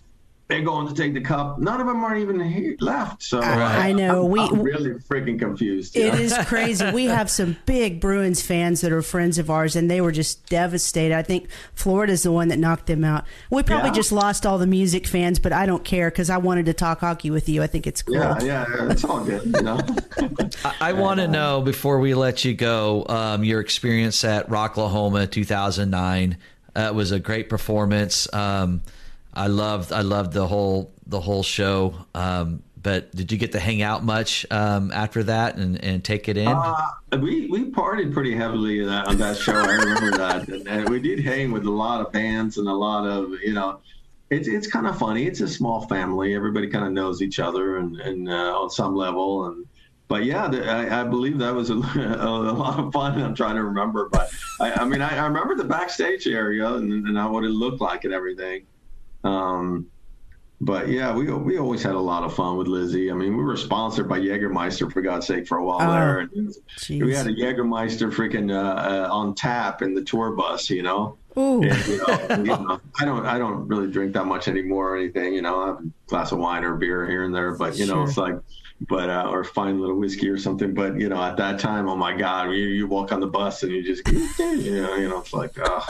they're going to take the cup. None of them aren't even here, left. So I, I know I'm, we I'm really freaking confused. It is crazy. We have some big Bruins fans that are friends of ours, and they were just devastated. I think Florida's the one that knocked them out. We probably yeah. just lost all the music fans, but I don't care because I wanted to talk hockey with you. I think it's cool. Yeah, yeah, yeah it's all good. You know. I, I want to know before we let you go um, your experience at Rocklahoma 2009. Uh, it was a great performance. Um, I loved I loved the whole the whole show. Um, but did you get to hang out much um, after that and, and take it in? Uh, we we partied pretty heavily on that show. I remember that, and, and, we did hang with a lot of bands and a lot of you know. It's it's kind of funny. It's a small family. Everybody kind of knows each other and and uh, on some level and but yeah, the, I, I, believe that was a, a, lot of fun. I'm trying to remember, but I, I mean, I, I, remember the backstage area and, and what it looked like and everything. Um, but yeah, we we always had a lot of fun with Lizzy. I mean, we were sponsored by Jägermeister for God's sake for a while oh, there. And we had a Jägermeister freaking uh, uh, on tap in the tour bus, you know. Ooh. And, you know, you know, I don't I don't really drink that much anymore or anything. You know, I have a glass of wine or beer here and there, but you know, it's like but uh, or fine little whiskey or something. But you know, at that time, oh my God, you, you walk on the bus and you just you know, you know, it's like. Uh,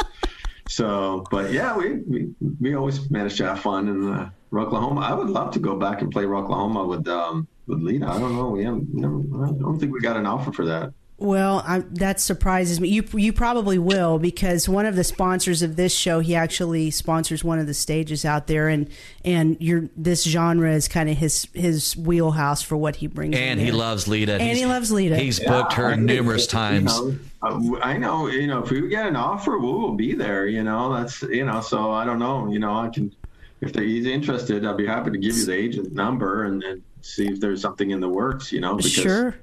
so, but yeah, we, we, we always managed to have fun in uh, Rocklahoma. I would love to go back and play Rocklahoma with um, with Lita. I don't know. We haven't. Never, I don't think we got an offer for that. Well, I, that surprises me. You you probably will because one of the sponsors of this show, he actually sponsors one of the stages out there, and and your this genre is kind of his his wheelhouse for what he brings. And he loves Lita. And he's, he loves Lita. He's booked yeah, her numerous times. You know, uh, I know, you know, if we get an offer, we will be there. You know, that's you know. So I don't know. You know, I can if he's interested, I'd be happy to give you the agent number and, and see if there's something in the works. You know, because sure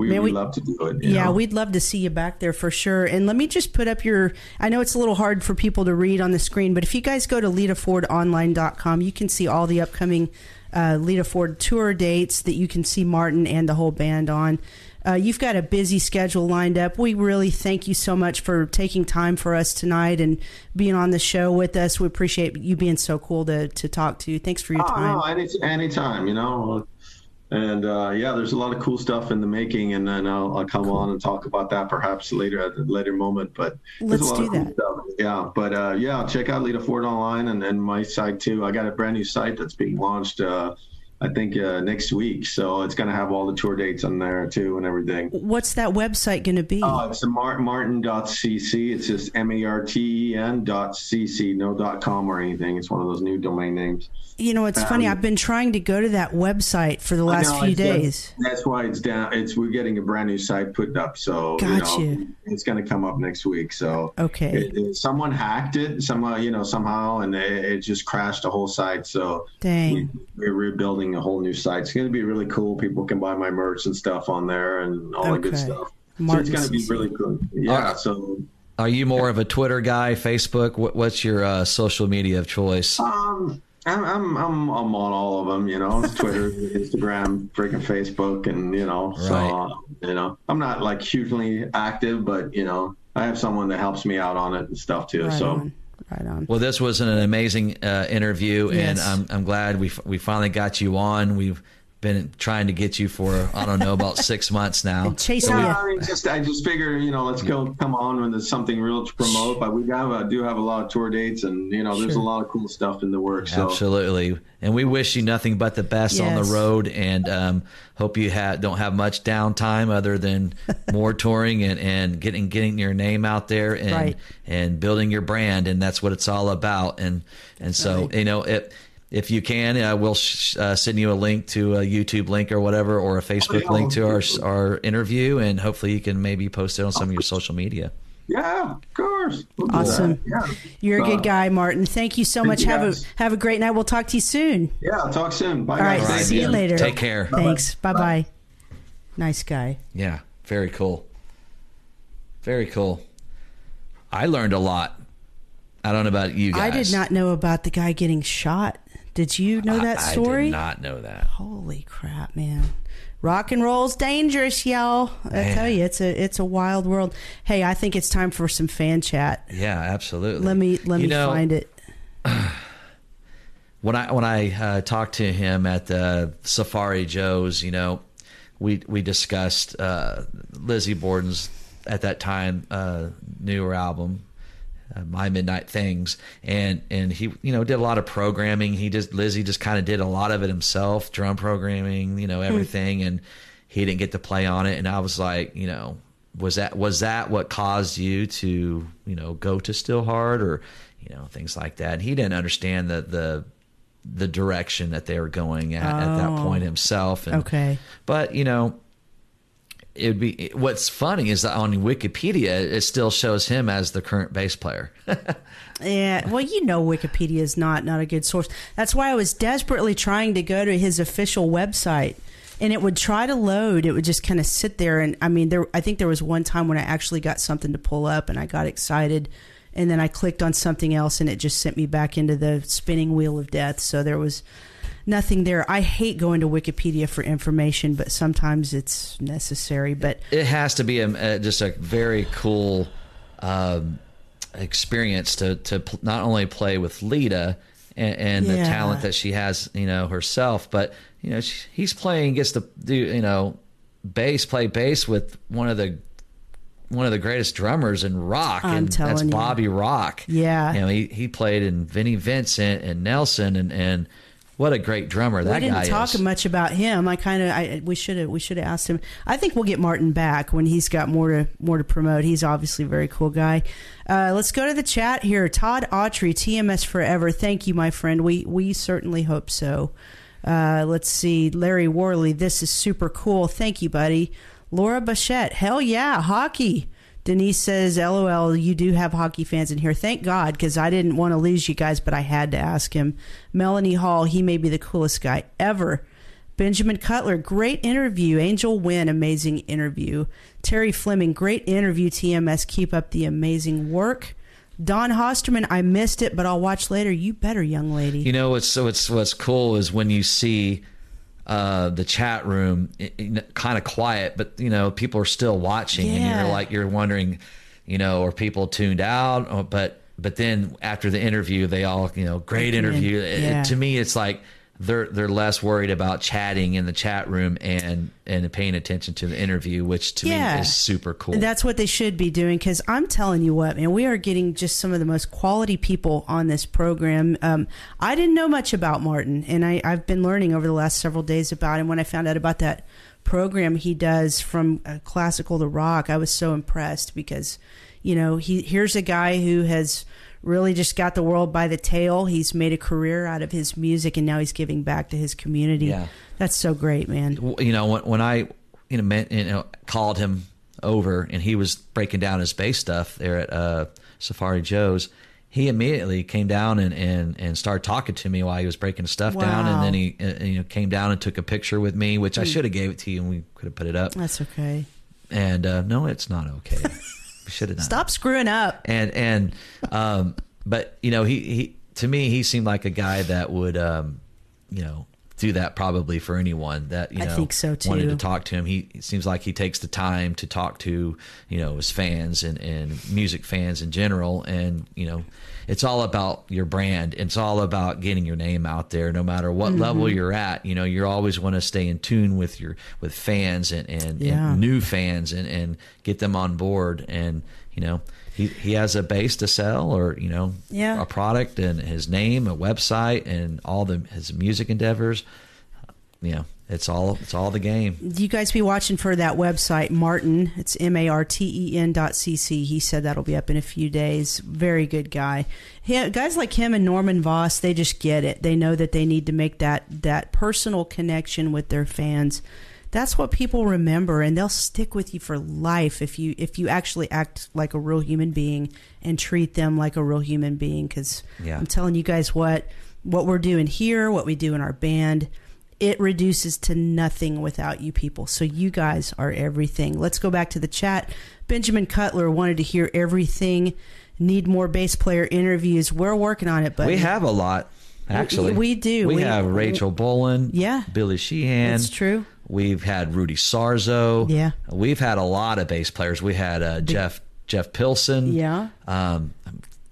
we would we, love to do it. Yeah, know? we'd love to see you back there for sure. And let me just put up your. I know it's a little hard for people to read on the screen, but if you guys go to litafordonline.com, you can see all the upcoming uh, Lita Ford tour dates that you can see Marten and the whole band on. Uh, you've got a busy schedule lined up. We really thank you so much for taking time for us tonight and being on the show with us. We appreciate you being so cool to, to talk to. Thanks for your oh, time. Oh, any, anytime, you know and uh, yeah, there's a lot of cool stuff in the making, and then I'll, I'll come cool. on and talk about that perhaps later at a later moment. But let's do that. Cool yeah, but uh, yeah, check out Lita Ford online and, and my site too. I got a brand new site that's being launched. Uh, I think uh, next week. So it's going to have all the tour dates on there too and everything. What's that website going to be? Oh, it's Marten, marten.cc. It's just M A R T E N dot cc, no dot com or anything. It's one of those new domain names. You know, it's um, funny. I've been trying to go to that website for the last know, few days. That's why it's down. It's we're getting a brand new site put up. So Got you know, it's going to come up next week. So okay, it, it, someone hacked it somehow, you know, somehow, and it, it just crashed the whole site. So dang, we, we're rebuilding a whole new site. It's going to be really cool. People can buy my merch and stuff on there and all okay. that good stuff. Marten so it's going to be really cool. Yeah. So. Are you more of a Twitter guy, Facebook? What, what's your uh, social media of choice? Um, I'm, I'm, I'm, I'm on all of them, you know, Twitter, Instagram, freaking Facebook, and, you know, right. so, uh, you know, I'm not like hugely active, but, you know, I have someone that helps me out on it and stuff too. Right so, on. Right on. Well, this was an amazing uh, interview, yes. and I'm, I'm glad we we finally got you on. We've been trying to get you for I don't know about six months now. Chasing yeah, I mean, just I just figure you know let's go come on when there's something real to promote. But we have uh, do have a lot of tour dates, and you know there's sure. a lot of cool stuff in the works. So. Absolutely, and we wish you nothing but the best yes. on the road, and um, hope you have don't have much downtime other than more touring and, and getting getting your name out there and right. and building your brand, and that's what it's all about. And and so right. you know it if you can, uh, we'll sh- uh, send you a link to a YouTube link or whatever, or a Facebook oh, link to our our interview, and hopefully you can maybe post it on some of your social media. Yeah, of course. We'll awesome. Yeah. You're a good guy, Marten. Thank you so much. Have a have a great night. We'll talk to you soon. Yeah, I'll talk soon. Bye. All right. Guys. See you later. Take care. Thanks. Bye bye. Nice guy. Yeah. Very cool. Very cool. I learned a lot. I don't know about you guys. I did not know about the guy getting shot. Did you know that story? I did not know that. Holy crap, man. Rock and roll's dangerous, y'all. I man. tell you, it's a it's a wild world. Hey, I think it's time for some fan chat. Yeah, absolutely. Let me let you me know, find it. When I when I uh, talked to him at the Safari Joe's, you know, we we discussed uh, Lizzy Borden's at that time uh, newer album, uh, my midnight things. And and he you know did a lot of programming. He just Lizzy just kind of did a lot of it himself drum programming you know hmm. everything. And he didn't get to play on it. And i was like you know was that was that what caused you to you know go to Steelheart or you know things like that? And he didn't understand the the the direction that they were going at oh, at that point oh. himself. And okay. But you know it would be what's funny is that on Wikipedia it still shows him as the current bass player. yeah, well, you know, Wikipedia is not not a good source. That's why I was desperately trying to go to his official website and it would try to load. It would just kind of sit there, and I mean, there. I think there was one time when I actually got something to pull up, and I got excited, and then I clicked on something else, and it just sent me back into the spinning wheel of death. So there was nothing there. I hate going to Wikipedia for information, but sometimes it's necessary. But it has to be a, just a very cool um, experience to to not only play with Lita and, and yeah. the talent that she has, you know, herself, but you know, she, he's playing gets to do you know bass play bass with one of the one of the greatest drummers in rock, I'm and that's you. Bobby Rock. Yeah, you know, he he played in Vinnie Vincent and Nelson and and what a great drummer that guy is. we didn't talk is. much about him. I kind of I we should have we should have asked him. I think we'll get Marten back when he's got more to more to promote. He's obviously a very cool guy. Uh, let's go to the chat here. Todd Autry, TMS Forever. Thank you, my friend. We we certainly hope so. Uh, let's see, Larry Worley. This is super cool. Thank you, buddy. Laura Bachette. Hell yeah, hockey. Denise says, LOL, you do have hockey fans in here. Thank God, because I didn't want to lose you guys, but I had to ask him. Melanie Hall, he may be the coolest guy ever. Benjamin Cutler, great interview. Angel Wynn, amazing interview. Terry Fleming, great interview. TMS, keep up the amazing work. Don Hosterman, I missed it, but I'll watch later. You better, young lady. You know what's so what's what's cool is when you see uh, the chat room kind of quiet, but you know people are still watching, yeah. and you're like you're wondering, you know, are people tuned out? Or, but but then after the interview, they all you know great interview. Yeah. It, to me, it's like they're they're less worried about chatting in the chat room and and paying attention to the interview, which to yeah. me is super cool. That's what they should be doing because I'm telling you what, man, we are getting just some of the most quality people on this program. Um, I didn't know much about Marten, and I, I've been learning over the last several days about him. When I found out about that program he does from uh, classical to rock, I was so impressed because you know he here's a guy who has really just got the world by the tail. He's made a career out of his music, and now he's giving back to his community. Yeah. That's so great, man. You know, when, when I you know, met, you know called him over and he was breaking down his bass stuff there at uh, Safari Joe's, he immediately came down and, and, and started talking to me while he was breaking stuff wow. down, and then he uh, you know came down and took a picture with me, which I hmm. should have gave it to you and we could have put it up. That's okay. And uh, no, it's not okay. should have done. Stop screwing up. And and um, but you know he he to me he seemed like a guy that would um, you know do that probably for anyone that you know I think so too. wanted to talk to him. He seems like he takes the time to talk to you know his fans and and music fans in general, and you know it's all about your brand. It's all about getting your name out there, no matter what mm-hmm. level you're at. You know, you always want to stay in tune with your with fans and and, yeah. and new fans and and get them on board and you know he, he has a base to sell or you know yeah. a product and his name a website and all the his music endeavors you know it's all it's all the game. You guys be watching for that website marten. It's m-a-r-t-e-n dot c-c he said that'll be up in a few days. Very good guy. He, guys like him and norman voss they just get it. They know that they need to make that that personal connection with their fans. That's what people remember and they'll stick with you for life if you if you actually act like a real human being and treat them like a real human being because yeah. i'm telling you guys what what we're doing here what we do in our band it reduces to nothing without you people so you guys are everything let's go back to the chat benjamin cutler wanted to hear everything need more bass player interviews we're working on it but we have a lot actually we, we do we, we have rachel bolan yeah billy sheehan that's true We've had Rudy Sarzo. Yeah. We've had a lot of bass players. We had uh, Jeff Jeff Pilson. Yeah. Um,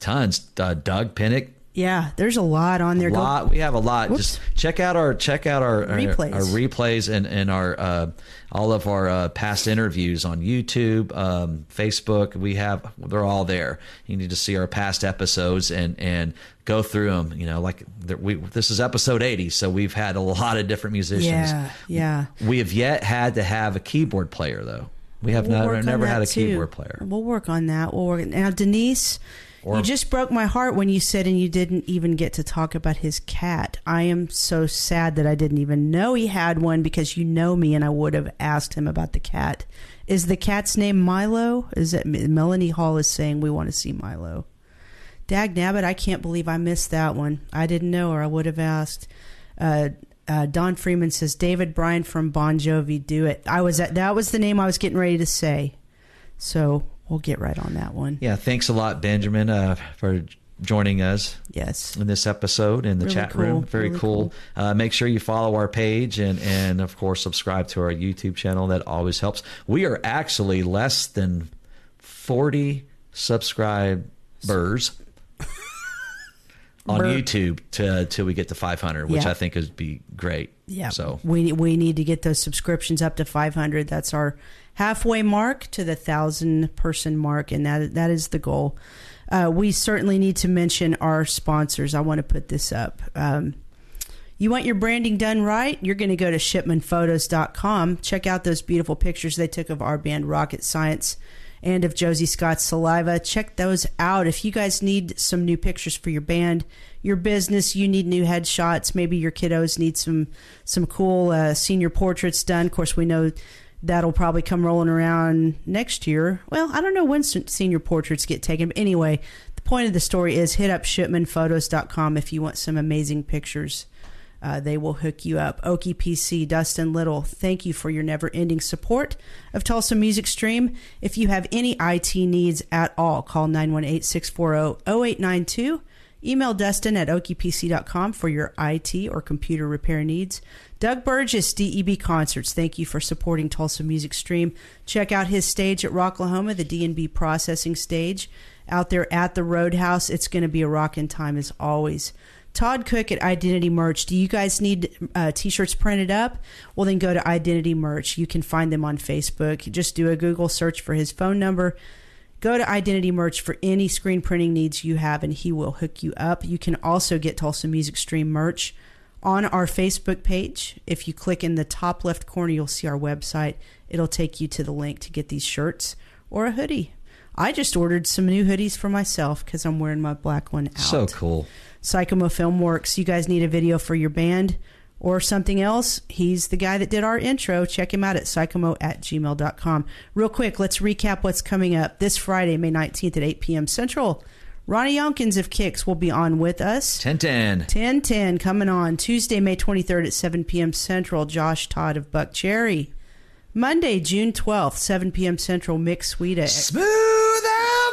tons. Uh, Doug Pinnick. Yeah, there's a lot on there. A lot. Go, we have a lot. Whoops. Just check out our check out our replays, our, our replays and and our uh, all of our uh, past interviews on YouTube, um, Facebook. We have they're all there. You need to see our past episodes and and go through them. You know, like we this is episode eighty, so we've had a lot of different musicians. Yeah, yeah. We have yet had to have a keyboard player though. We have we'll never never had a too. keyboard player. We'll work on that. We'll work now, Denise. Or, you just broke my heart when you said, and you didn't even get to talk about his cat. I am so sad that I didn't even know he had one because you know me and I would have asked him about the cat. Is the cat's name Milo? Is it Melanie Hall is saying we want to see Milo? Dag nabbit, I can't believe I missed that one. I didn't know or I would have asked. Uh, Uh, Don Freeman says David Bryan from Bon Jovi, do it. I was at that was the name I was getting ready to say, so we'll get right on that one. Yeah, thanks a lot, Benjamin, uh, for joining us. Yes, in this episode in the really chat cool. room. Very really cool. cool. Uh, make sure you follow our page and and of course subscribe to our YouTube channel. That always helps. We are actually less than forty subscribers. on Bur- YouTube to till we get to 500, which Yeah. I think would be great. Yeah. So we we need to get those subscriptions up to 500. That's our halfway mark to the thousand person mark, and that that is the goal. Uh, we certainly need to mention our sponsors. I want to put this up. Um, you want your branding done right? You're going to go to shipmanphotos.com. Check out those beautiful pictures they took of our band Rocket Science and of Josie Scott's Saliva. Check those out. If you guys need some new pictures for your band, your business, you need new headshots. Maybe your kiddos need some some cool uh, senior portraits done. Of course, we know that'll probably come rolling around next year. Well, I don't know when senior portraits get taken. But anyway, the point of the story is hit up shipmanphotos.com if you want some amazing pictures. Uh, they will hook you up. Okie PC, Dustin Little, thank you for your never ending support of Tulsa Music Stream. If you have any IT needs at all, call 918 640 0892. Email Dustin at okiepc.com for your IT or computer repair needs. Doug Burgess, DEB Concerts, thank you for supporting Tulsa Music Stream. Check out his stage at Rocklahoma, the D&B processing stage out there at the Roadhouse. It's going to be a rockin' time as always. Todd Cook at Identity Merch. Do you guys need uh, t-shirts printed up? Well, then go to Identity Merch. You can find them on Facebook. Just do a Google search for his phone number. Go to Identity Merch for any screen printing needs you have, and he will hook you up. You can also get Tulsa Music Stream merch on our Facebook page. If you click in the top left corner, you'll see our website. It'll take you to the link to get these shirts or a hoodie. I just ordered some new hoodies for myself because I'm wearing my black one out. so cool. Psychomo Film Works. You guys need a video for your band or something else? He's the guy that did our intro. Check him out at psychomo at gmail.com. Real quick, let's recap what's coming up. This Friday, May 19th at 8 p.m. Central, Ronnie Younkins of Kix will be on with us. 1010. 1010 coming on. Tuesday, May 23rd at 7 p.m. Central, Josh Todd of Buckcherry. Monday, June 12th, 7 p.m. Central, Mick Sweda. Smooth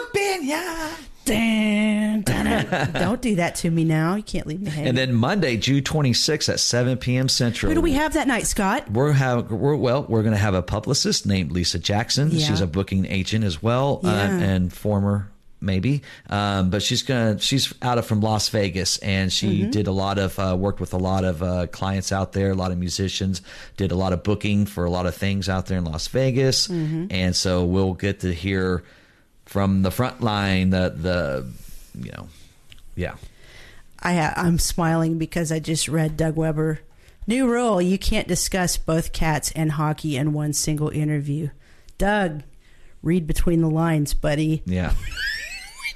opinion. Dan, dan, Don't do that to me now. You can't leave me hanging. And then Monday, June 26th at 7 p.m. Central. Who do we have that night, Scott? We're have we're well. We're going to have a publicist named Lisa Jackson. Yeah. She's a booking agent as well, uh, and former maybe. Um, but she's gonna she's out of from Las Vegas, and she Mm-hmm. did a lot of uh, worked with a lot of uh, clients out there, a lot of musicians. Did a lot of booking for a lot of things out there in Las Vegas, Mm-hmm. and so we'll get to hear from the front line the the you know yeah I ha- I'm smiling because I just read Doug Weber. New rule: you can't discuss both cats and hockey in one single interview. Doug, read between the lines, buddy. yeah.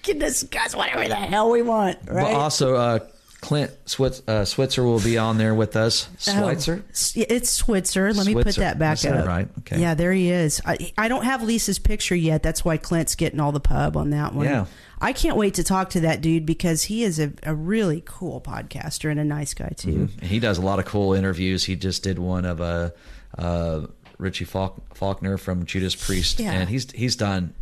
Can discuss whatever the hell we want, right? But also, uh, Clint Switz, uh, Switzer will be on there with us. Switzer. Oh, it's Switzer. Let me put that back up. right. Okay. Yeah, there he is. I, I don't have Lisa's picture yet. That's why Clint's getting all the pub on that one. Yeah. I can't wait to talk to that dude because he is a, a really cool podcaster and a nice guy too. He does a lot of cool interviews. He just did one of a uh, uh, Richie Faulk- Faulkner from Judas Priest, Yeah. and he's he's done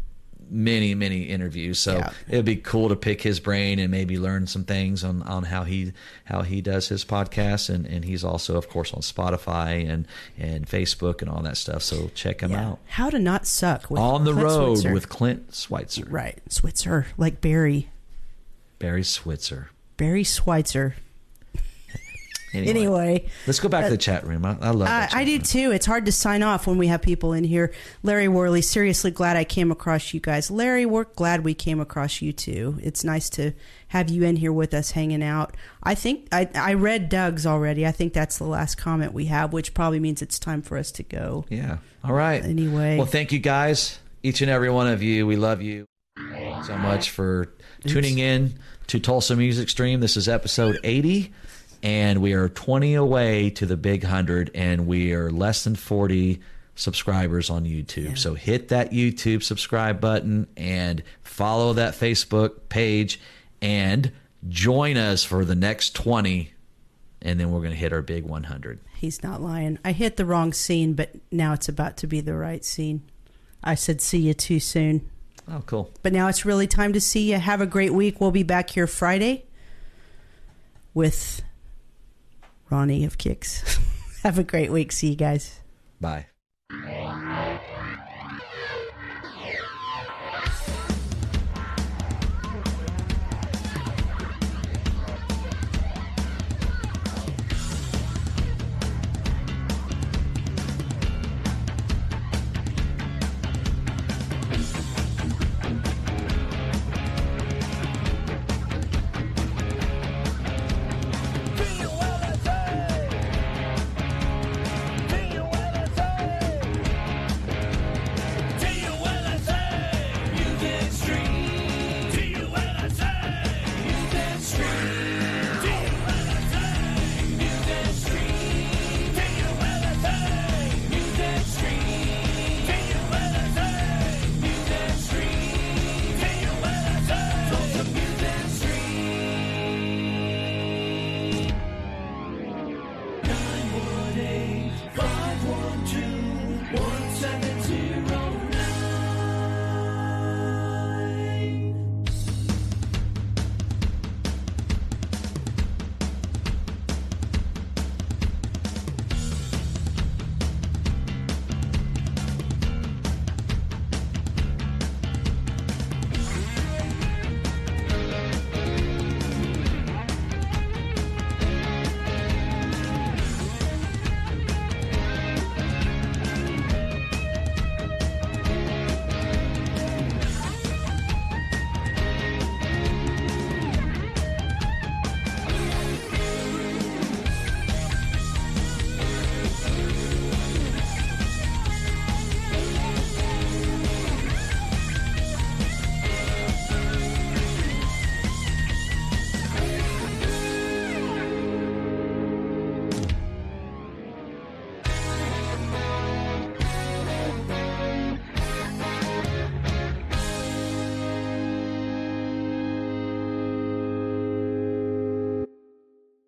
many many interviews. So Yeah. it'd be cool to pick his brain and maybe learn some things on, on how he how he does his podcast. And, and he's also of course on Spotify and and Facebook and all that stuff. So check him Yeah. out How to not suck with on the Clint road Switzer. with Clint switzer right Switzer like Barry Barry Switzer. Barry Schweitzer. Anyway, Anyway, let's go back to the chat room. I, I love. Uh, that I do room. too. It's hard to sign off when we have people in here. Larry Worley, seriously glad I came across you guys. Larry, we're glad we came across you too. It's nice to have you in here with us hanging out. I think I, I read Doug's already. I think that's the last comment we have, which probably means it's time for us to go. Yeah. All right. Anyway. Well, thank you guys, each and every one of you. We love you so much for tuning in to Tulsa Music Stream. This is episode 80, and we are 20 away to the big 100 and we are less than 40 subscribers on YouTube. Yeah. So hit that YouTube subscribe button and follow that Facebook page and join us for the next 20 and then we're going to hit our big 100. He's not lying. I hit the wrong scene, but now it's about to be the right scene. I said see you too soon. Oh, cool. But now it's really time to see you. Have a great week. We'll be back here Friday with Ronnie of Kix. Have a great week. See you guys. Bye.